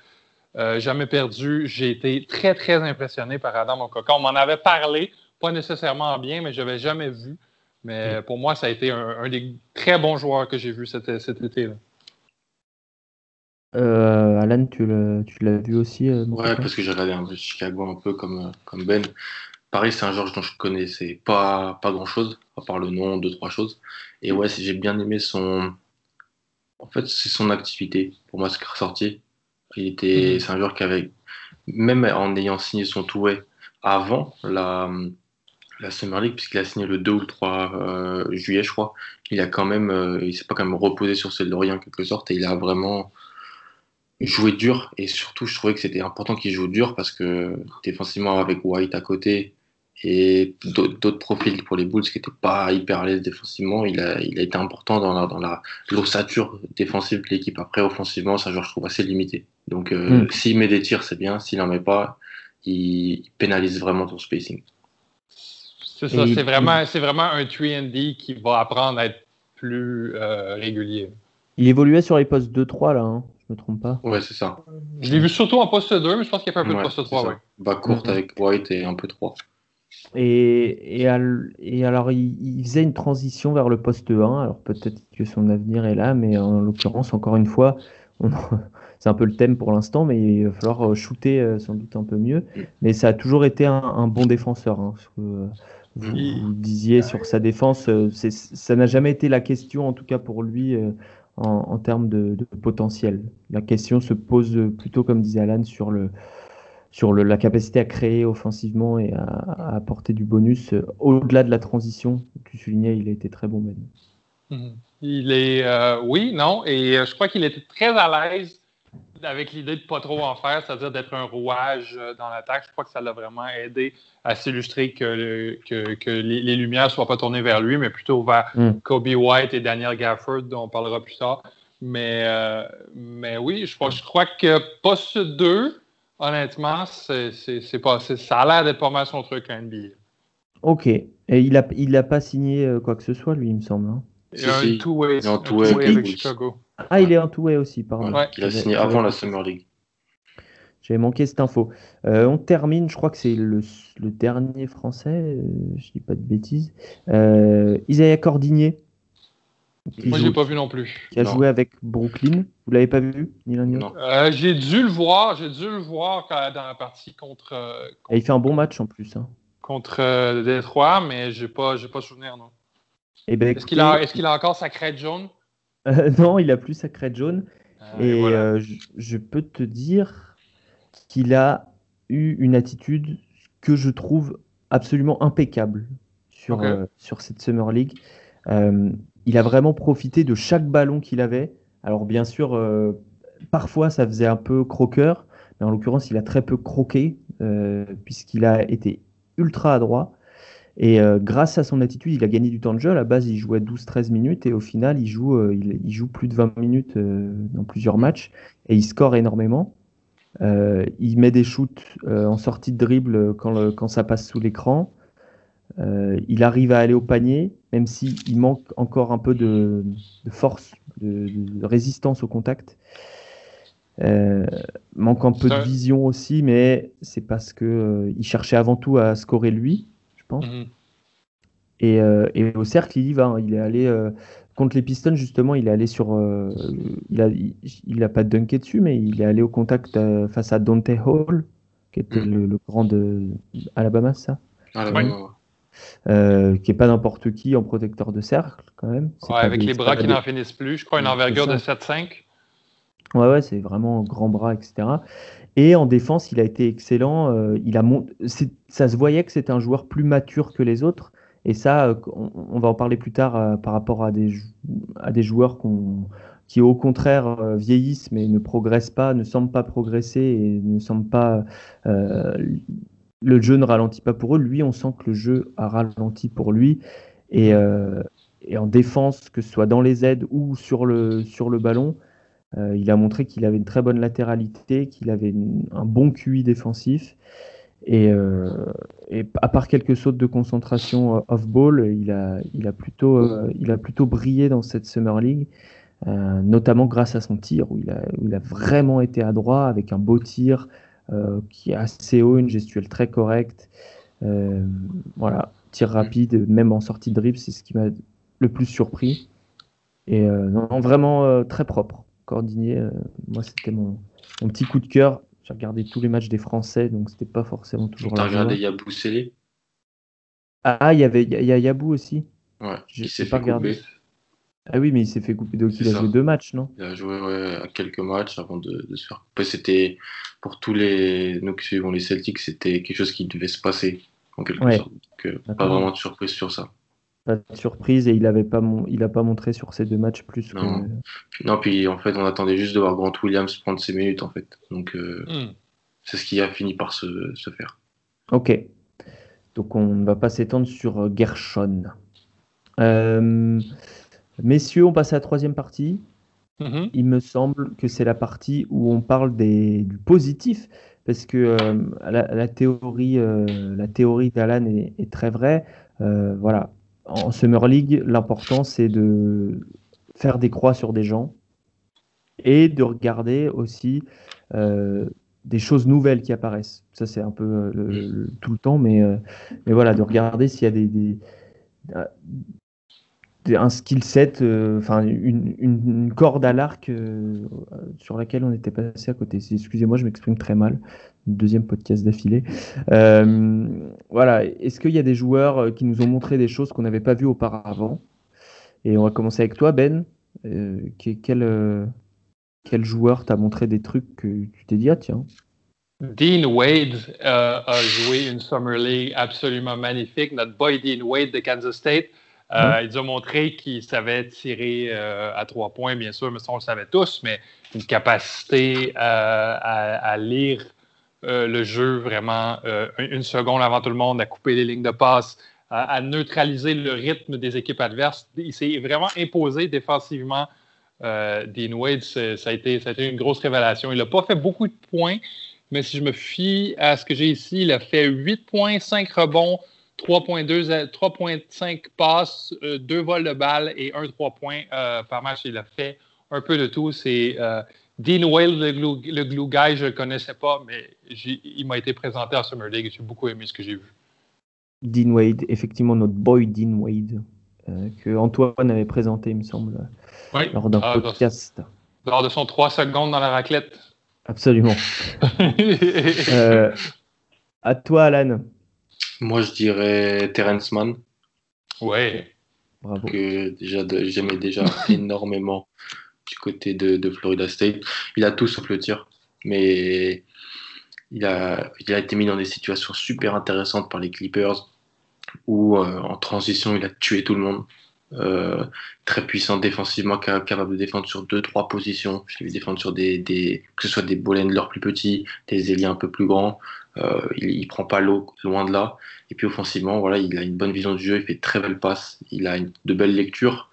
jamais perdu. J'ai été très, très impressionné par Adam Okoko. On m'en avait parlé, pas nécessairement bien, mais je n'avais jamais vu. Mais pour moi, ça a été un, des très bons joueurs que j'ai vu cet, cet été-là. Alan, tu l'as vu aussi Ouais, parce que j'ai regardé un peu Chicago un peu comme, comme Ben. Pareil, c'est un joueur dont je connaissais pas, pas grand chose, à part le nom, deux, trois choses. Et ouais, j'ai bien aimé son. En fait, c'est son activité, pour moi, ce qui est ressorti. Il était, mhm. c'est un joueur qui avait, même en ayant signé son tout avant la, la Summer League, puisqu'il a signé le 2 ou le 3 euh, juillet, je crois, il a quand même, euh, il s'est pas quand même reposé sur ses lauriers en quelque sorte, et il a vraiment joué dur. Et surtout, je trouvais que c'était important qu'il joue dur parce que défensivement, avec White à côté, et d'autres profils pour les Bulls qui n'étaient pas hyper à l'aise défensivement. Il a, il a été important dans la, dans la l'ossature défensive de l'équipe. Après, offensivement, ça, je trouve assez limité. Donc, euh, hmm. s'il met des tirs, c'est bien. S'il n'en met pas, il, pénalise vraiment ton spacing. C'est ça, c'est vraiment, c'est vraiment un 3D qui va apprendre à être plus euh, régulier. Il évoluait sur les postes 2-3 là, hein, je me trompe pas. Ouais, c'est ça. Je l'ai vu surtout en poste 2, mais je pense qu'il y a fait un peu de poste 3. Ouais. Bas courte hmm. avec White et un peu 3. Et, et, alors, il, faisait une transition vers le poste 1. Alors, peut-être que son avenir est là, mais en l'occurrence, encore une fois, c'est un peu le thème pour l'instant, mais il va falloir euh, shooter euh, sans doute un peu mieux. Mais ça a toujours été un, bon défenseur. Hein, que, euh, vous, disiez sur sa défense, ça n'a jamais été la question, en tout cas pour lui, en, termes de, potentiel. La question se pose plutôt, comme disait Alan, sur la capacité à créer offensivement et à, apporter du bonus euh, au-delà de la transition. Tu soulignais, il a été très bon, Ben. Mhm. Il est, euh, oui, non, et euh, je crois qu'il était très à l'aise avec l'idée de ne pas trop en faire, c'est-à-dire d'être un rouage dans l'attaque. Je crois que ça l'a vraiment aidé à s'illustrer que, que, les, lumières ne soient pas tournées vers lui, mais plutôt vers mm. Kobe White et Daniel Gafford, dont on parlera plus tard. Mais, mais oui, je crois, je crois que poste 2, honnêtement, c'est pas, ça a l'air d'être pas mal son truc à NBA. Ok. Et il n'a il a pas signé euh, quoi que ce soit, lui, il me semble. Hein? Il a un two-way two avec Chicago. Ah, il est en two-way aussi, pardon. il a signé avant la Summer League. J'avais manqué cette info. Euh, on termine, je crois que c'est le, le, dernier français, euh, je dis pas de bêtises. Isaiah Cordigné. Moi, je l'ai pas vu non plus. Qui a joué avec Brooklyn. Vous l'avez pas vu, ni l'un ni l'autre euh, J'ai dû le voir. J'ai dû le voir dans la partie contre. Euh, il fait un bon match en plus. Hein. Contre euh, Détroit, mais j'ai pas, pas souvenir non. Eh ben, est-ce qu'il a, est a encore sa crête jaune? Non, il a plus sa crête jaune. et je, peux te dire qu'il a eu une attitude que je trouve absolument impeccable sur, sur cette Summer League il a vraiment profité de chaque ballon qu'il avait. Alors bien sûr, euh, parfois ça faisait un peu croqueur, mais en l'occurrence il a très peu croqué euh, puisqu'il a été ultra adroit. Et euh, grâce à son attitude, il a gagné du temps de jeu. À la base, il jouait 12-13 minutes et au final, il joue, il, joue plus de 20 minutes dans plusieurs matchs et il score énormément. il met des shoots en sortie de dribble quand, quand ça passe sous l'écran. il arrive à aller au panier même s'il manque encore un peu de, force, de, résistance au contact. Euh, manque un peu de vision aussi, mais c'est parce qu'il euh, cherchait avant tout à scorer lui, Mhm. Euh, et, au cercle, il y va. Hein. Il est allé contre les Pistons, justement, il est allé sur. il a, il, a pas dunké dessus, mais il est allé au contact face à Dante Hall, qui était mhm. le, grand de Alabama, ça? Alabama. Euh, qui est pas n'importe qui en protecteur de cercle quand même. Ouais, avec les bras qui n'en finissent plus, je crois une envergure de 7-5. Ouais, ouais, c'est vraiment grand bras, etc. Et en défense, il a été excellent. Euh, il a ça se voyait que c'était un joueur plus mature que les autres. Et ça, euh, on, va en parler plus tard par rapport à des, à des joueurs qui, au contraire, vieillissent mais ne progressent pas, ne semblent pas progresser et ne semblent pas le jeu ne ralentit pas pour eux. Lui, on sent que le jeu a ralenti pour lui. Et, euh, en défense, que ce soit dans les aides ou sur le, sur le ballon, euh, il a montré qu'il avait une très bonne latéralité, qu'il avait un bon QI défensif. Euh, et, à part quelques sautes de concentration off-ball, il a, plutôt, brillé dans cette Summer League. notamment grâce à son tir, où il, a, vraiment été adroit avec un beau tir, euh, qui est assez haut, une gestuelle très correcte. Euh, voilà, tir rapide, même en sortie de dribble, c'est ce qui m'a le plus surpris. Et euh, vraiment très propre. Cordinier, moi, c'était mon, mon, petit coup de cœur. J'ai regardé tous les matchs des Français, donc c'était pas forcément toujours T'as regardé Yabou Sélé Ah, il y avait y, a Yabou aussi. Ouais, il s'est pas regardé. Ah oui, mais il s'est fait couper de Il a joué deux matchs, non? Il a joué quelques matchs avant de, se faire couper. C'était pour tous les nous qui suivons les Celtics, c'était quelque chose qui devait se passer en quelque sorte. Donc, euh, pas vraiment de surprise sur ça. Pas de surprise et il avait pas il a pas montré sur ces deux matchs plus. Non. Que... non, puis en fait, on attendait juste de voir Grant Williams prendre ses minutes en fait. Donc euh, hmm. c'est ce qui a fini par se, se faire. Ok. Donc on ne va pas s'étendre sur euh, Gershon. Euh, Messieurs, on passe à la troisième partie. Mm-hmm. Il me semble que c'est la partie où on parle des, du positif, parce que euh, la, théorie, euh, la théorie d'Alan est, très vraie. Euh, voilà, en Summer League, l'important c'est de faire des croix sur des gens et de regarder aussi des choses nouvelles qui apparaissent. Ça c'est un peu tout le temps, mais, mais voilà, de regarder s'il y a des un skill set, euh, enfin une, corde à l'arc euh, sur laquelle on était passé à côté. Excusez-moi, je m'exprime très mal. Deuxième podcast d'affilée. Euh, voilà. Est-ce qu'il y a des joueurs qui nous ont montré des choses qu'on n'avait pas vues auparavant? Et on va commencer avec toi, Ben. quel, quel joueur t'a montré des trucs que tu t'es dit, ah tiens. Dean Wade a joué une Summer League absolument magnifique. Notre boy Dean Wade de Kansas State. Euh, il nous a montré qu'il savait tirer euh, à trois points, bien sûr, mais ça, on le savait tous, mais une capacité euh, à, lire le jeu vraiment une seconde avant tout le monde, à couper les lignes de passe, à, neutraliser le rythme des équipes adverses. Il s'est vraiment imposé défensivement. Dean Wade, ça a, été, ça a été une grosse révélation. Il n'a pas fait beaucoup de points, mais si je me fie à ce que j'ai ici, il a fait 8 points, 5 rebonds, 3.5 passes, 2 euh, vols de balles et 1 3 points euh, par match. Il a fait un peu de tout. C'est euh, Dean Wade, le glue, le glue, guy, je ne le connaissais pas, mais il m'a été présenté à Summer League et j'ai beaucoup aimé ce que j'ai vu. Dean Wade, effectivement, notre boy Dean Wade. que Antoine avait présenté, il me semble, lors d'un ah, podcast. Lors de son 3 secondes dans la raclette. Absolument. à toi, Alan. Moi, je dirais Terence Mann. Ouais. Bravo. Que déjà j'aimais déjà énormément du côté de, Florida State. Il a tout sauf le tir, mais il a, été mis dans des situations super intéressantes par les Clippers où euh, en transition il a tué tout le monde. Euh, très puissant défensivement, capable de défendre sur deux, trois positions. Je l'ai vu défendre sur des, des, que ce soit des ball plus petits, des ailiers un peu plus grands. Euh, il, il prend pas l'eau loin de là. Et puis offensivement, voilà, il a une bonne vision du jeu, il fait très belles passes, il a de belles lectures.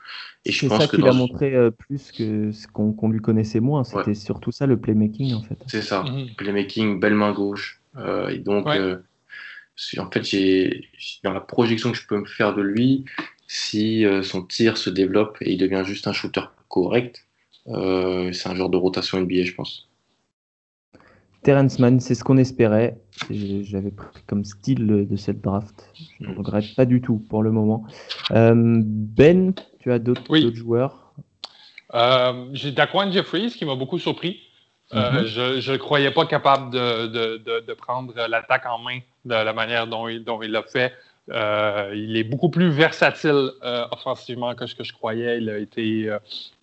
Et je pense ça qu'il a montré euh, plus que ce qu'on lui connaissait moins. C'était surtout ça le playmaking en fait. C'est ça, mhm. playmaking, belle main gauche. Euh, et donc, en fait, j'ai dans la projection que je peux me faire de lui, si son tir se développe et il devient juste un shooter correct, c'est un genre de rotation NBA, je pense. Terence Mann, c'est ce qu'on espérait. J'avais pris comme style de cette draft. Je ne mm. regrette pas du tout pour le moment. Euh, ben, tu as d'autres joueurs? Euh, J'ai Daquan Jeffries qui m'a beaucoup surpris. Euh, mm-hmm. je ne croyais pas capable de, prendre l'attaque en main de la manière dont il, l'a fait. il est beaucoup plus versatile offensivement que ce que je croyais. Il a été,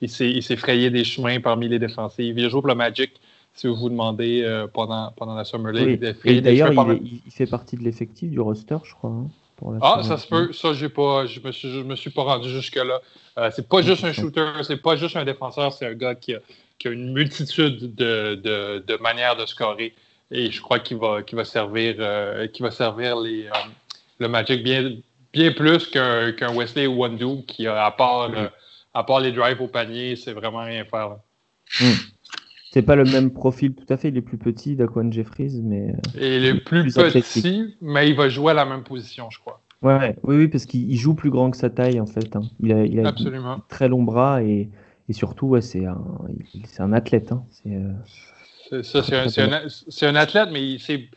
il s'est frayé des chemins parmi les défensifs. Il a joué pour le Magic si vous vous demandez euh, pendant, pendant la Summer League. D'ailleurs, il, il, fait partie de l'effectif du roster, je crois. Hein, ah, ça se peut. Ça, j'ai pas, je me suis, je me suis pas rendu jusque-là. Euh, c'est pas juste un shooter, c'est pas juste un défenseur, c'est un gars qui a, qui a une multitude de, de, de, manières de scorer. Et je crois qu'il va, servir, euh, va servir les, euh, le Magic bien, bien plus qu'un, qu'un Wesley ou Wandu qui, à part, à part les drives au panier, c'est vraiment rien faire. Hmm. C'est pas le même profil tout à fait, il est plus petit, Daquan Jeffries, mais. Euh, il est plus, petit, mais il va jouer à la même position, je crois. Ouais, oui, oui, parce qu'il joue plus grand que sa taille, en fait. Hein. Il a, il a Absolument. très long bras et, et surtout, ouais, c'est un, un, athlète. Hein. C'est c'est un, athlète, mais c'est.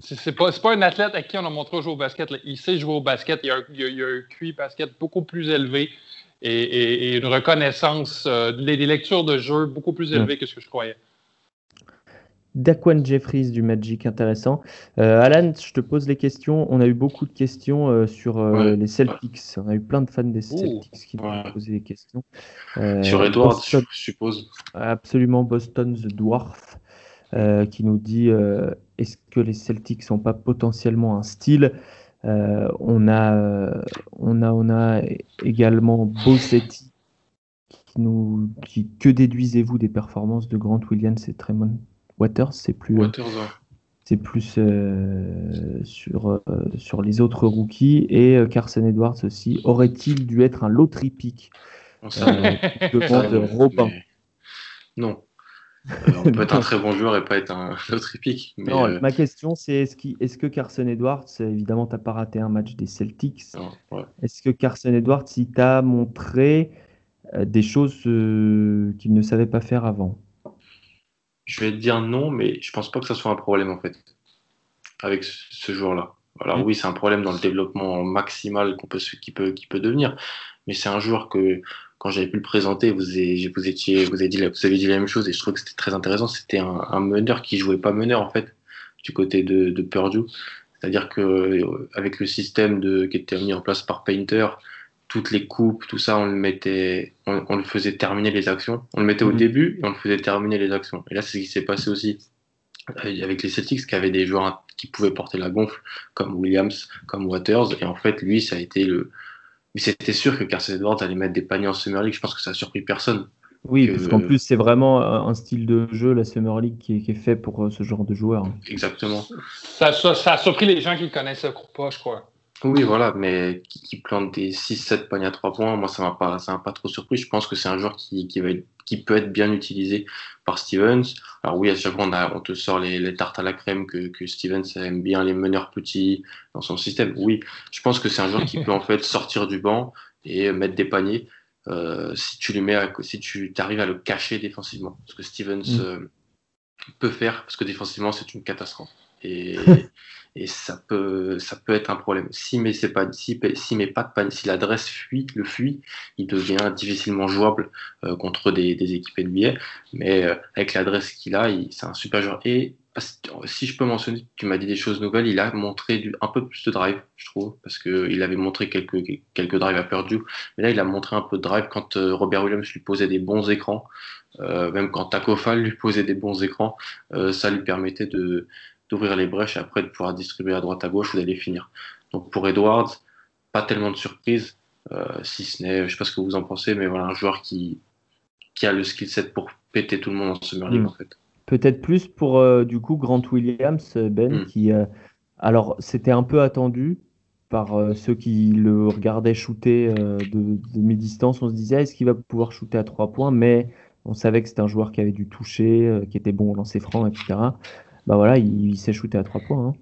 C'est pas, pas un athlète à qui on a montré jouer au basket. Il sait jouer au basket. Il a, il a, un QI basket beaucoup plus élevé et, une reconnaissance, euh, des, lectures de jeu beaucoup plus élevées que ce que je croyais. Daquan Jeffries du Magic, intéressant. Euh, Alan, je te pose les questions. On a eu beaucoup de questions euh, sur les Celtics. On a eu plein de fans des Celtics qui nous ont posé des questions. sur Edwards, je suppose. Absolument, Boston The Dwarf, qui nous dit est-ce que les Celtics sont pas potentiellement un style? euh, on, a, on, a, on a également Bossetti qui nous qui, que déduisez-vous des performances de Grant Williams et Tremont Waters? C'est plus, c'est plus euh, sur, euh, sur les autres rookies. Et Carson Edwards aussi. Aurait-il dû être un lottery pick? On demande Robin. Non. Euh, on peut être un très bon joueur et pas être un autre épique. non, euh, ma question c'est est-ce, est que Carson Edwards, évidemment, tu n'as pas raté un match des Celtics, est-ce que Carson Edwards, il t'a montré euh, des choses qu'il ne savait pas faire avant? Je vais te dire non, mais je pense pas que ça soit un problème en fait, avec ce joueur-là. Alors oui, c'est un problème dans le développement maximal qu'on peut, qui, peut, qui peut devenir, mais c'est un joueur que quand j'avais pu le présenter, vous, avez, vous, étiez, vous, avez dit, vous avez dit la même chose et je trouve que c'était très intéressant. C'était un, meneur qui jouait pas meneur en fait du côté de, de Purdue. C'est-à-dire que euh, avec le système de, qui était mis en place par Painter, toutes les coupes, tout ça, on le mettait, on, le faisait terminer les actions. On le mettait au mhm. début et on le faisait terminer les actions. Et là, c'est ce qui s'est passé aussi avec les Celtics qui avaient des joueurs qui pouvaient porter la gonfle, comme Williams, comme Waters. Et en fait, lui, ça a été le, mais c'était sûr que Carson Edwards allait mettre des paniers en Summer League. Je pense que ça a surpris personne. Oui, parce qu'en plus, c'est vraiment un style de jeu, la Summer League, qui est, fait pour euh, ce genre de joueurs. Exactement. Ça, ça, a surpris les gens qui le connaissaient pas, je crois. Oui, voilà, mais qui, plante des 6-7 paniers à 3 points, moi, ça m'a pas, m'a pas trop surpris. Je pense que c'est un joueur qui, qui, va qui peut être bien utilisé par Stevens. Alors oui, à chaque fois, on, te sort les, tartes à la crème que, que, Stevens aime bien, les meneurs petits dans son système. Oui, je pense que c'est un joueur qui peut en fait sortir du banc et mettre des paniers euh, si tu lui mets, si tu arrives à le cacher défensivement. Ce que Stevens mm. euh, peut faire, parce que défensivement, c'est une catastrophe. Et, et ça peut, ça peut être un problème. Si mais c'est pas, si, si met pas de si l'adresse fuit, le fuit, il devient difficilement jouable euh, contre des, des, équipes NBA. Mais euh, avec l'adresse qu'il a, c'est un super joueur. Et si je peux mentionner, tu m'as dit des choses nouvelles, il a montré un peu plus de drive, je trouve, parce qu'il avait montré quelques, quelques drives à perdu, mais là il a montré un peu de drive quand euh, Robert Williams lui posait des bons écrans, même quand Taco Fall lui posait des bons écrans, ça lui permettait de, d'ouvrir les brèches et après de pouvoir distribuer à droite à gauche ou d'aller finir. Donc pour Edwards, pas tellement de surprise, euh, si ce n'est, je sais pas ce que vous en pensez, mais voilà, un joueur qui, qui a le skill set pour péter tout le monde en Summer League hmm. en fait. Peut-être plus pour euh, du coup Grant Williams, euh, Ben, hmm. qui, alors c'était un peu attendu par ceux qui le regardaient shooter de, de mi-distance. On se disait, est-ce qu'il va pouvoir shooter à trois points? Mais on savait que c'était un joueur qui avait du toucher, qui était bon au lancer franc, etc bah voilà, il, s'est shooté à trois points. Hein.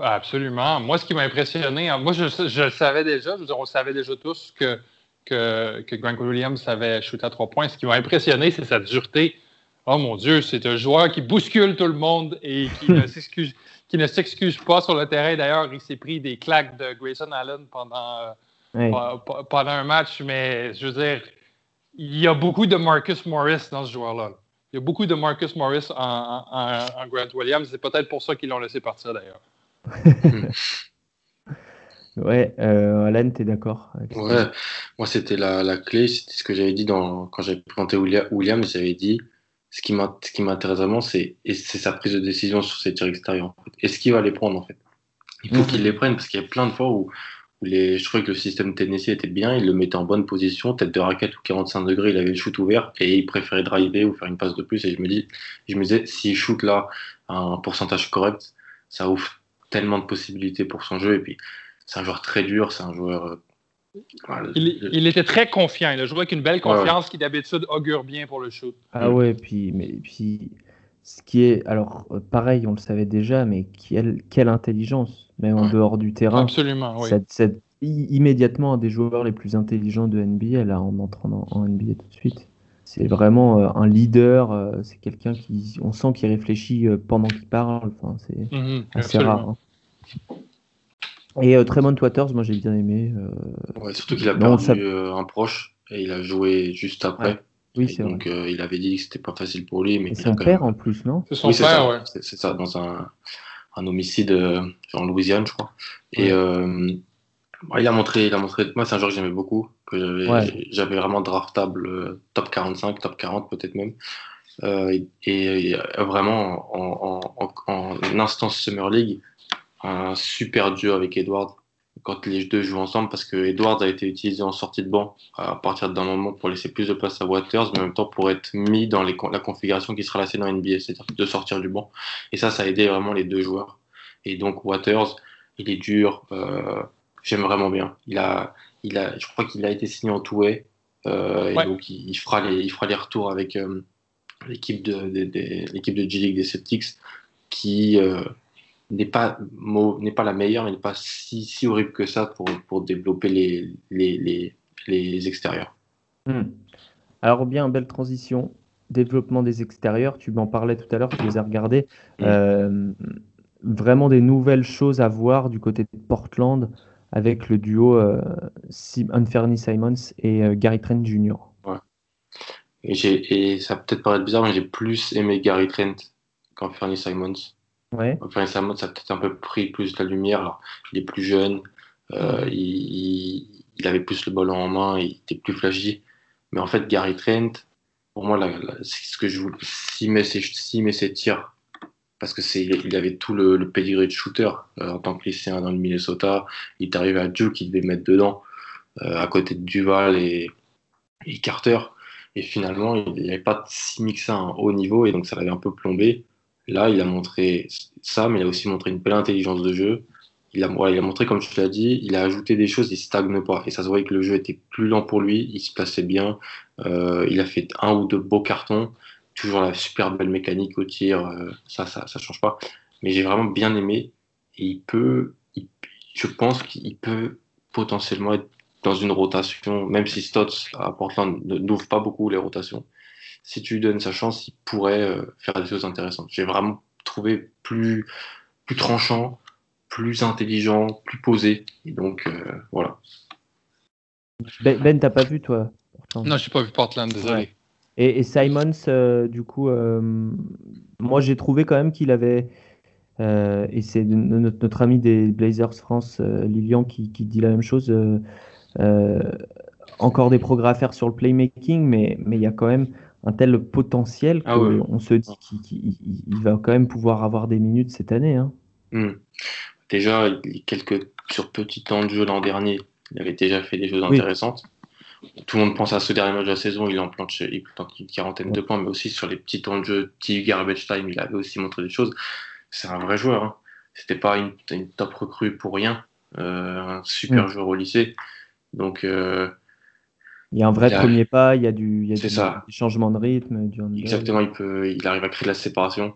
Absolument. Moi, ce qui m'a impressionné, hein, moi, je, le savais déjà, je veux dire, on savait déjà tous que, que, que Grant Williams savait shooter à trois points. Ce qui m'a impressionné, c'est sa dureté. Oh mon Dieu, c'est un joueur qui bouscule tout le monde et qui ne s'excuse qui ne s'excuse pas sur le terrain. D'ailleurs, il s'est pris des claques de Grayson Allen pendant, euh, pendant un match, mais je veux dire, il y a beaucoup de Marcus Morris dans ce joueur-là. Il y a beaucoup de Marcus Morris en, Grant Williams. C'est peut-être pour ça qu'ils l'ont laissé partir d'ailleurs. ouais, euh, Alan, tu es d'accord Ouais, moi c'était la, clé, c'était ce que j'avais dit dans, quand j'avais présenté Williams, j'avais dit ce qui m'intéresse vraiment, c'est sa prise de décision sur ses tirs extérieurs. Est-ce qu'il va les prendre en fait Il faut mhm. qu'il les prenne parce qu'il y a plein de fois où je trouvais que le système Tennessee était bien, il le mettait en bonne position, tête de raquette ou 45 degrés, il avait le shoot ouvert et il préférait driver ou faire une passe de plus. Et je me, dis, je me disais, s'il shoot là un pourcentage correct, ça ouvre tellement de possibilités pour son jeu. Et puis, c'est un joueur très dur, c'est un joueur. Euh, il, était très confiant, il a joué avec une belle confiance qui d'habitude augure bien pour le shoot. Ah ouais, puis, mais, puis ce qui est, alors euh, pareil, on le savait déjà, mais quelle, quelle intelligence, même en dehors du terrain. Absolument, oui. C'est immédiatement un des joueurs les plus intelligents de NBA, là, en entrant en, NBA tout de suite. C'est vraiment euh, un leader, euh, c'est quelqu'un qui, on sent qu'il réfléchit pendant qu'il parle, enfin, c'est mhm, assez rare. Hein. Et Tremont Waters, moi j'ai bien aimé. Ouais, surtout qu'il a perdu un proche et il a joué juste après. Oui, c'est donc euh, il avait dit que c'était pas facile pour lui. Mais c'est son père en plus, non? C'est son père, ouais. C'est ça, dans un, un homicide euh, en Louisiane, je crois. Et euh, il a montré, il a montré. Moi, c'est un joueur que j'aimais beaucoup, que j'avais vraiment draftable top 45, top 40 peut-être même. et, vraiment en, en, en, instance Summer League, un super duo avec Edward quand les deux jouent ensemble parce que Edwards a été utilisé en sortie de banc à partir d'un moment pour laisser plus de place à Waters, mais en même temps pour être mis dans les, la configuration qui sera la dans NBA, c'est-à-dire de sortir du banc. Et ça, ça a aidé vraiment les deux joueurs. Et donc Waters, il est dur, euh, j'aime vraiment bien. Il a, il a, je crois qu'il a été signé en tout euh, et donc il, fera les, il fera les retours avec euh, l'équipe de, l'équipe de G-League des Celtics qui euh, n'est pas, n'est pas la meilleure, mais n'est pas si, si, horrible que ça pour, pour développer les, les, les, les extérieurs. Hmm. Alors bien, belle transition. Développement des extérieurs, tu m'en parlais tout à l'heure, tu les as regardés. Hmm. Euh, vraiment des nouvelles choses à voir du côté de Portland avec le duo euh, Anthony Simons et euh, Gary Trent Jr. Ouais. Et, et ça peut être paraître bizarre, mais j'ai plus aimé Gary Trent qu'Anthony Simons. Ouais. Enfin, ça, ça a peut-être un peu pris plus de la lumière. il est plus jeune, euh, il, il, avait plus le ballon en main, il était plus flashy. Mais en fait, Gary Trent, pour moi, c'est ce que je voulais. S'il met, ses, met ses tirs, parce que c'est, il avait tout le, le pedigree de shooter euh, en tant que lycéen dans le Minnesota. Il est arrivé à Duke, il devait mettre dedans, euh, à côté de Duval et, et Carter. Et finalement, il n'y avait pas si mix à un haut niveau, et donc ça l'avait un peu plombé. Là, il a montré ça, mais il a aussi montré une belle intelligence de jeu. Il a, montré, comme tu l'as dit, il a ajouté des choses, il stagne pas. Et ça se voyait que le jeu était plus lent pour lui, il se plaçait bien. Euh, il a fait un ou deux beaux cartons. Toujours la super belle mécanique au tir, euh, ça, ça, ça change pas. Mais j'ai vraiment bien aimé. Et il peut, je pense qu'il peut potentiellement être dans une rotation, même si Stotts à Portland n'ouvre pas beaucoup les rotations si tu lui donnes sa chance, il pourrait euh, faire des choses intéressantes. J'ai vraiment trouvé plus, plus tranchant, plus intelligent, plus posé. Et donc, euh, voilà. Ben, ben t'as pas vu, toi Non, j'ai pas vu Portland, désolé. Et, Simons, euh, du coup, euh, moi j'ai trouvé quand même qu'il avait, et c'est notre, ami des Blazers France, Lilian, qui, dit la même chose, encore des progrès à faire sur le playmaking, mais il y a quand même un tel potentiel ah qu'on se dit qu'il va quand même pouvoir avoir des minutes cette année. Hein. Hmm. Déjà, quelques sur petit temps de jeu l'an dernier, il avait déjà fait des choses intéressantes. Tout le monde pense à ce dernier match de la saison, il en plante, il une quarantaine de points, mais aussi sur les petits temps de jeu, petit garbage time, il avait aussi montré des choses. C'est un vrai joueur. Hein. C'était pas une, top recrue pour rien. Euh, un super mm. joueur au lycée. Donc, euh, il y a un vrai premier pas, il y a du, il y a des, changements de rythme. Du Exactement, il, peut, il arrive à créer la séparation.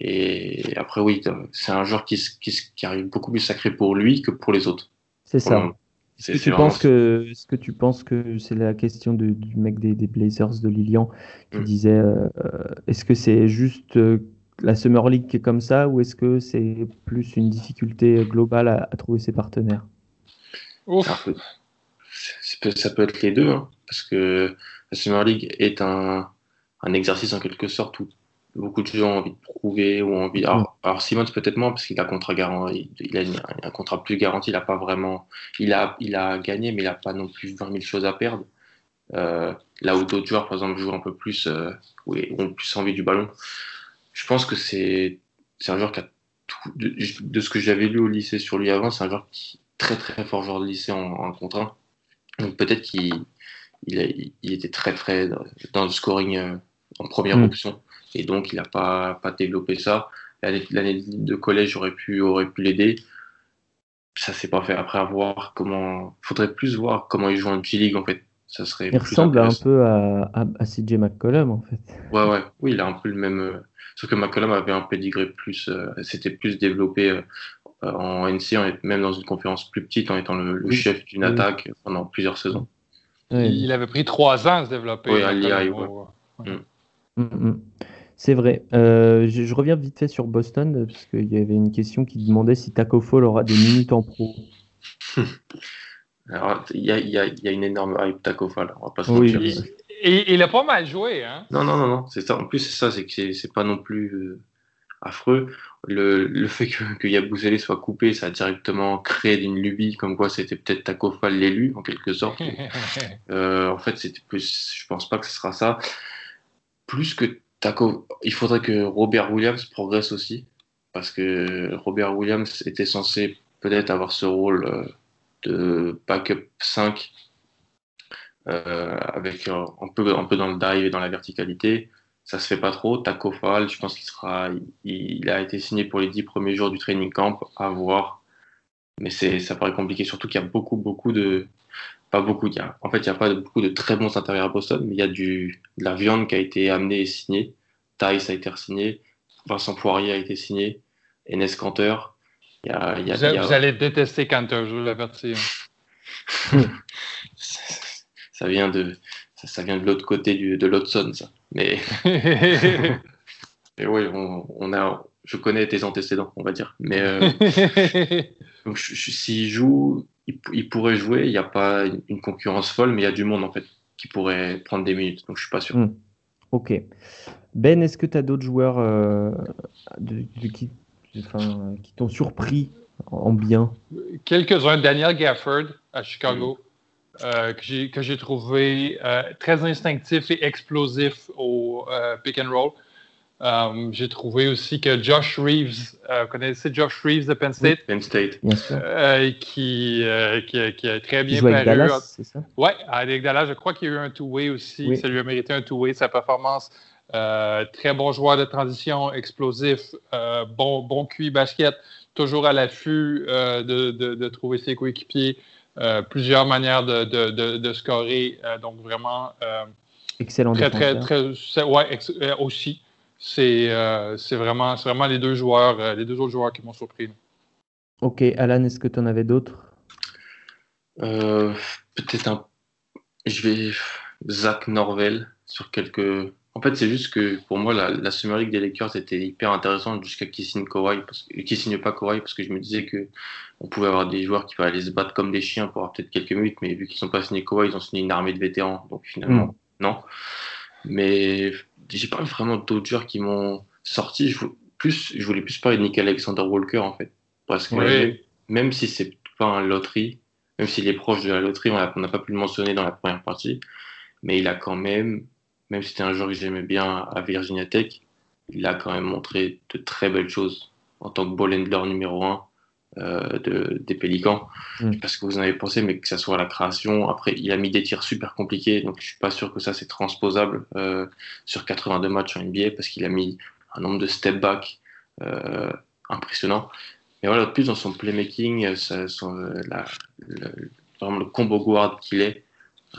Et après, oui, c'est un joueur qui, qui, qui, arrive beaucoup plus sacré pour lui que pour les autres. C'est ça. Est-ce que, tu penses que, est-ce que tu penses que c'est la question du mec des, des, Blazers de Lilian qui hmm. disait euh, est-ce que c'est juste euh, la Summer League qui est comme ça ou est-ce que c'est plus une difficulté globale à, trouver ses partenaires? Ça peut, ça peut, être les deux, hein, parce que la Summer League est un, un exercice en quelque sorte où beaucoup de gens ont envie de prouver ou envie. Alors, alors Simmons peut-être moins parce qu'il a un contrat garanti, il a un contrat plus garanti. Il a pas vraiment, il a, il a gagné, mais il n'a pas non plus 20 000 choses à perdre. Euh, là où d'autres joueurs, par exemple, jouent un peu plus, euh, ont plus envie du ballon. Je pense que c'est, c'est un joueur qui a tout, de, ce que j'avais lu au lycée sur lui avant, c'est un joueur qui très très fort joueur de lycée en, en contre 1. Donc peut-être qu'il il, il, était très très dans le scoring euh, en première mm. option et donc il n'a pas, pas développé ça. L'année de collège aurait pu, aurait pu l'aider. Ça s'est pas fait. Après, avoir comment. faudrait plus voir comment il joue en G-League en fait. Ça serait il ressemble un peu à, à, CJ McCollum en fait. Ouais, ouais. Oui, il a un peu le même. Euh, sauf que McCollum avait un pedigree plus. Euh, c'était plus développé euh, en NC, même dans une conférence plus petite, en étant le, chef d'une attaque pendant plusieurs saisons. Il avait pris trois ans à se développer. Oui, à l'IA, ouais. C'est vrai. Euh, je, reviens vite fait sur Boston parce qu'il y avait une question qui demandait si Taco Fall aura des minutes en pro. Alors, il y a, y, a, y a, une énorme hype Taco Fall, on va pas se mentir. Et il a pas mal joué, hein Non, non, non, non. C'est ça. En plus, c'est ça, c'est que c'est pas non plus euh, affreux. Le, le fait que, que Yabusele soit coupé, ça a directement créé une lubie, comme quoi c'était peut-être Taco Fall l'élu, en quelque sorte. euh, en fait, c'était plus. Je pense pas que ce sera ça. Plus que il faudrait que Robert Williams progresse aussi, parce que Robert Williams était censé peut-être avoir ce rôle euh, de backup 5 euh, avec un peu, un peu dans le dive et dans la verticalité. Ça se fait pas trop. Taco Fall, je pense qu'il sera, il, a été signé pour les 10 premiers jours du training camp, à voir. Mais ça paraît compliqué, surtout qu'il y a beaucoup, beaucoup de, pas beaucoup. Il y a, en fait, il n'y a pas beaucoup de très bons intérieurs à Boston, mais il y a du, de la viande qui a été amenée et signée. Tice a été signé. Vincent Poirier a été signé. Enes Canter. Il y a, il y a, vous, il y a... vous, allez détester Canter, je vous l'avertis. ça vient de, ça, ça vient de l'autre côté du, de l'Hudson, ça. Mais, mais oui, on, on, a, je connais tes antécédents, on va dire. Mais euh... s'il joue, il, pourrait jouer. Il n'y a pas une concurrence folle, mais il y a du monde en fait qui pourrait prendre des minutes. Donc je suis pas sûr. Hmm. Ok. Ben, est-ce que tu as d'autres joueurs euh, de, qui, qui t'ont surpris en bien Quelques-uns. Daniel Gafford à Chicago, mm. euh, que j'ai trouvé euh, très instinctif et explosif au pick and roll. Um, j'ai trouvé aussi que Josh Reeves, euh, vous connaissez Josh Reeves de Penn State? Penn State. Euh, qui, euh, qui, qui, a très bien paru. Avec Dallas, c'est ça? Oui, avec Dallas, je crois qu'il y a eu un two-way aussi. Ça lui a mérité un two-way, sa performance. Très bon joueur de transition, explosif, bon, bon QI basket, toujours à l'affût de, de, de, trouver ses coéquipiers, plusieurs manières de, de scorer. donc vraiment. Excellent très, très, très, ouais, aussi. Euh, c'est vraiment, vraiment les deux joueurs, euh, les deux autres joueurs qui m'ont surpris. Ok, Alan, est-ce que tu en avais d'autres? Euh, Peut-être un. Je vais. Zach Norvel sur quelques En fait, c'est juste que pour moi, la, la Summer League des Lakers était hyper intéressante jusqu'à qu'ils signent Kawhi, qu'ils signent pas Kawhi, parce que je me disais que on pouvait avoir des joueurs qui aller se battre comme des chiens pour avoir peut-être quelques minutes, mais vu qu'ils sont pas signé Kawhi, ils ont signé une armée de vétérans, donc finalement, mm. non. Mais j'ai pas vraiment d'autres joueurs qui m'ont sorti. Je, plus, je voulais plus parler de Nick Alexander Walker, en fait. Parce que même, si c'est pas un loterie, même s'il est proche de la loterie, on n'a pas pu le mentionner dans la première partie, mais il a quand même même si c'était un joueur que j'aimais bien à Virginia Tech, il a quand même montré de très belles choses en tant que ball handler numéro un euh, de, des Pélicans. Mm. Parce que vous en avez pensé, mais que ça soit la création. Après, il a mis des tirs super compliqués, donc je suis pas sûr que ça c'est transposable euh, sur 82 matchs en NBA parce qu'il a mis un nombre de step back euh, impressionnant. Mais voilà, de plus dans son playmaking, ça, son, la, vraiment le combo guard qu'il est,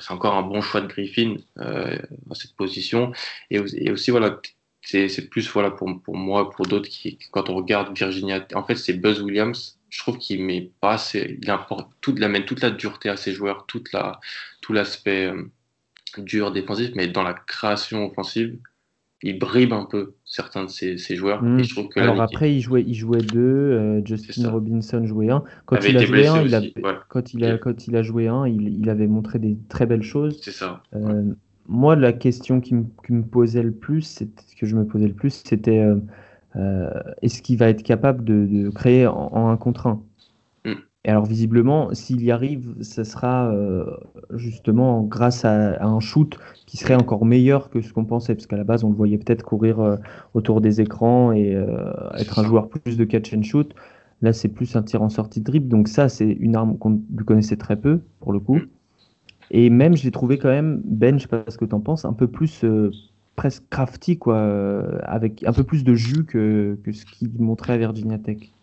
c'est encore un bon choix de Griffin euh, dans cette position. Et, aussi, voilà, c'est plus voilà, pour, pour moi, pour d'autres, quand on regarde Virginia, en fait, c'est Buzz Williams. Je trouve qu'il met pas assez, il, apporte toute, amène toute la dureté à ses joueurs, toute la, tout l'aspect euh, dur défensif, mais dans la création offensive, il bribe un peu certains de ses, joueurs. Hmm. Alors après, il jouait, il jouait deux. Euh, Justin Robinson jouait un. Quand il, a joué un, il a, quand, il a, quand il a joué un, il, il avait montré des très belles choses. C'est ça. Euh, moi, la question qui, me posait le plus, que je me posais le plus, c'était euh, est-ce qu'il va être capable de, créer en, en, un contre un? Et alors visiblement, s'il y arrive, ce sera euh, justement grâce à, un shoot qui serait encore meilleur que ce qu'on pensait, parce qu'à la base, on le voyait peut-être courir euh, autour des écrans et euh, être un joueur plus de catch and shoot. Là, c'est plus un tir en sortie de dribble, donc ça, c'est une arme qu'on lui connaissait très peu, pour le coup. Et même, je l'ai trouvé quand même, Ben, je sais pas ce que tu en penses, un peu plus presque crafty, quoi, avec un peu plus de jus que, que ce qu'il montrait à Virginia Tech.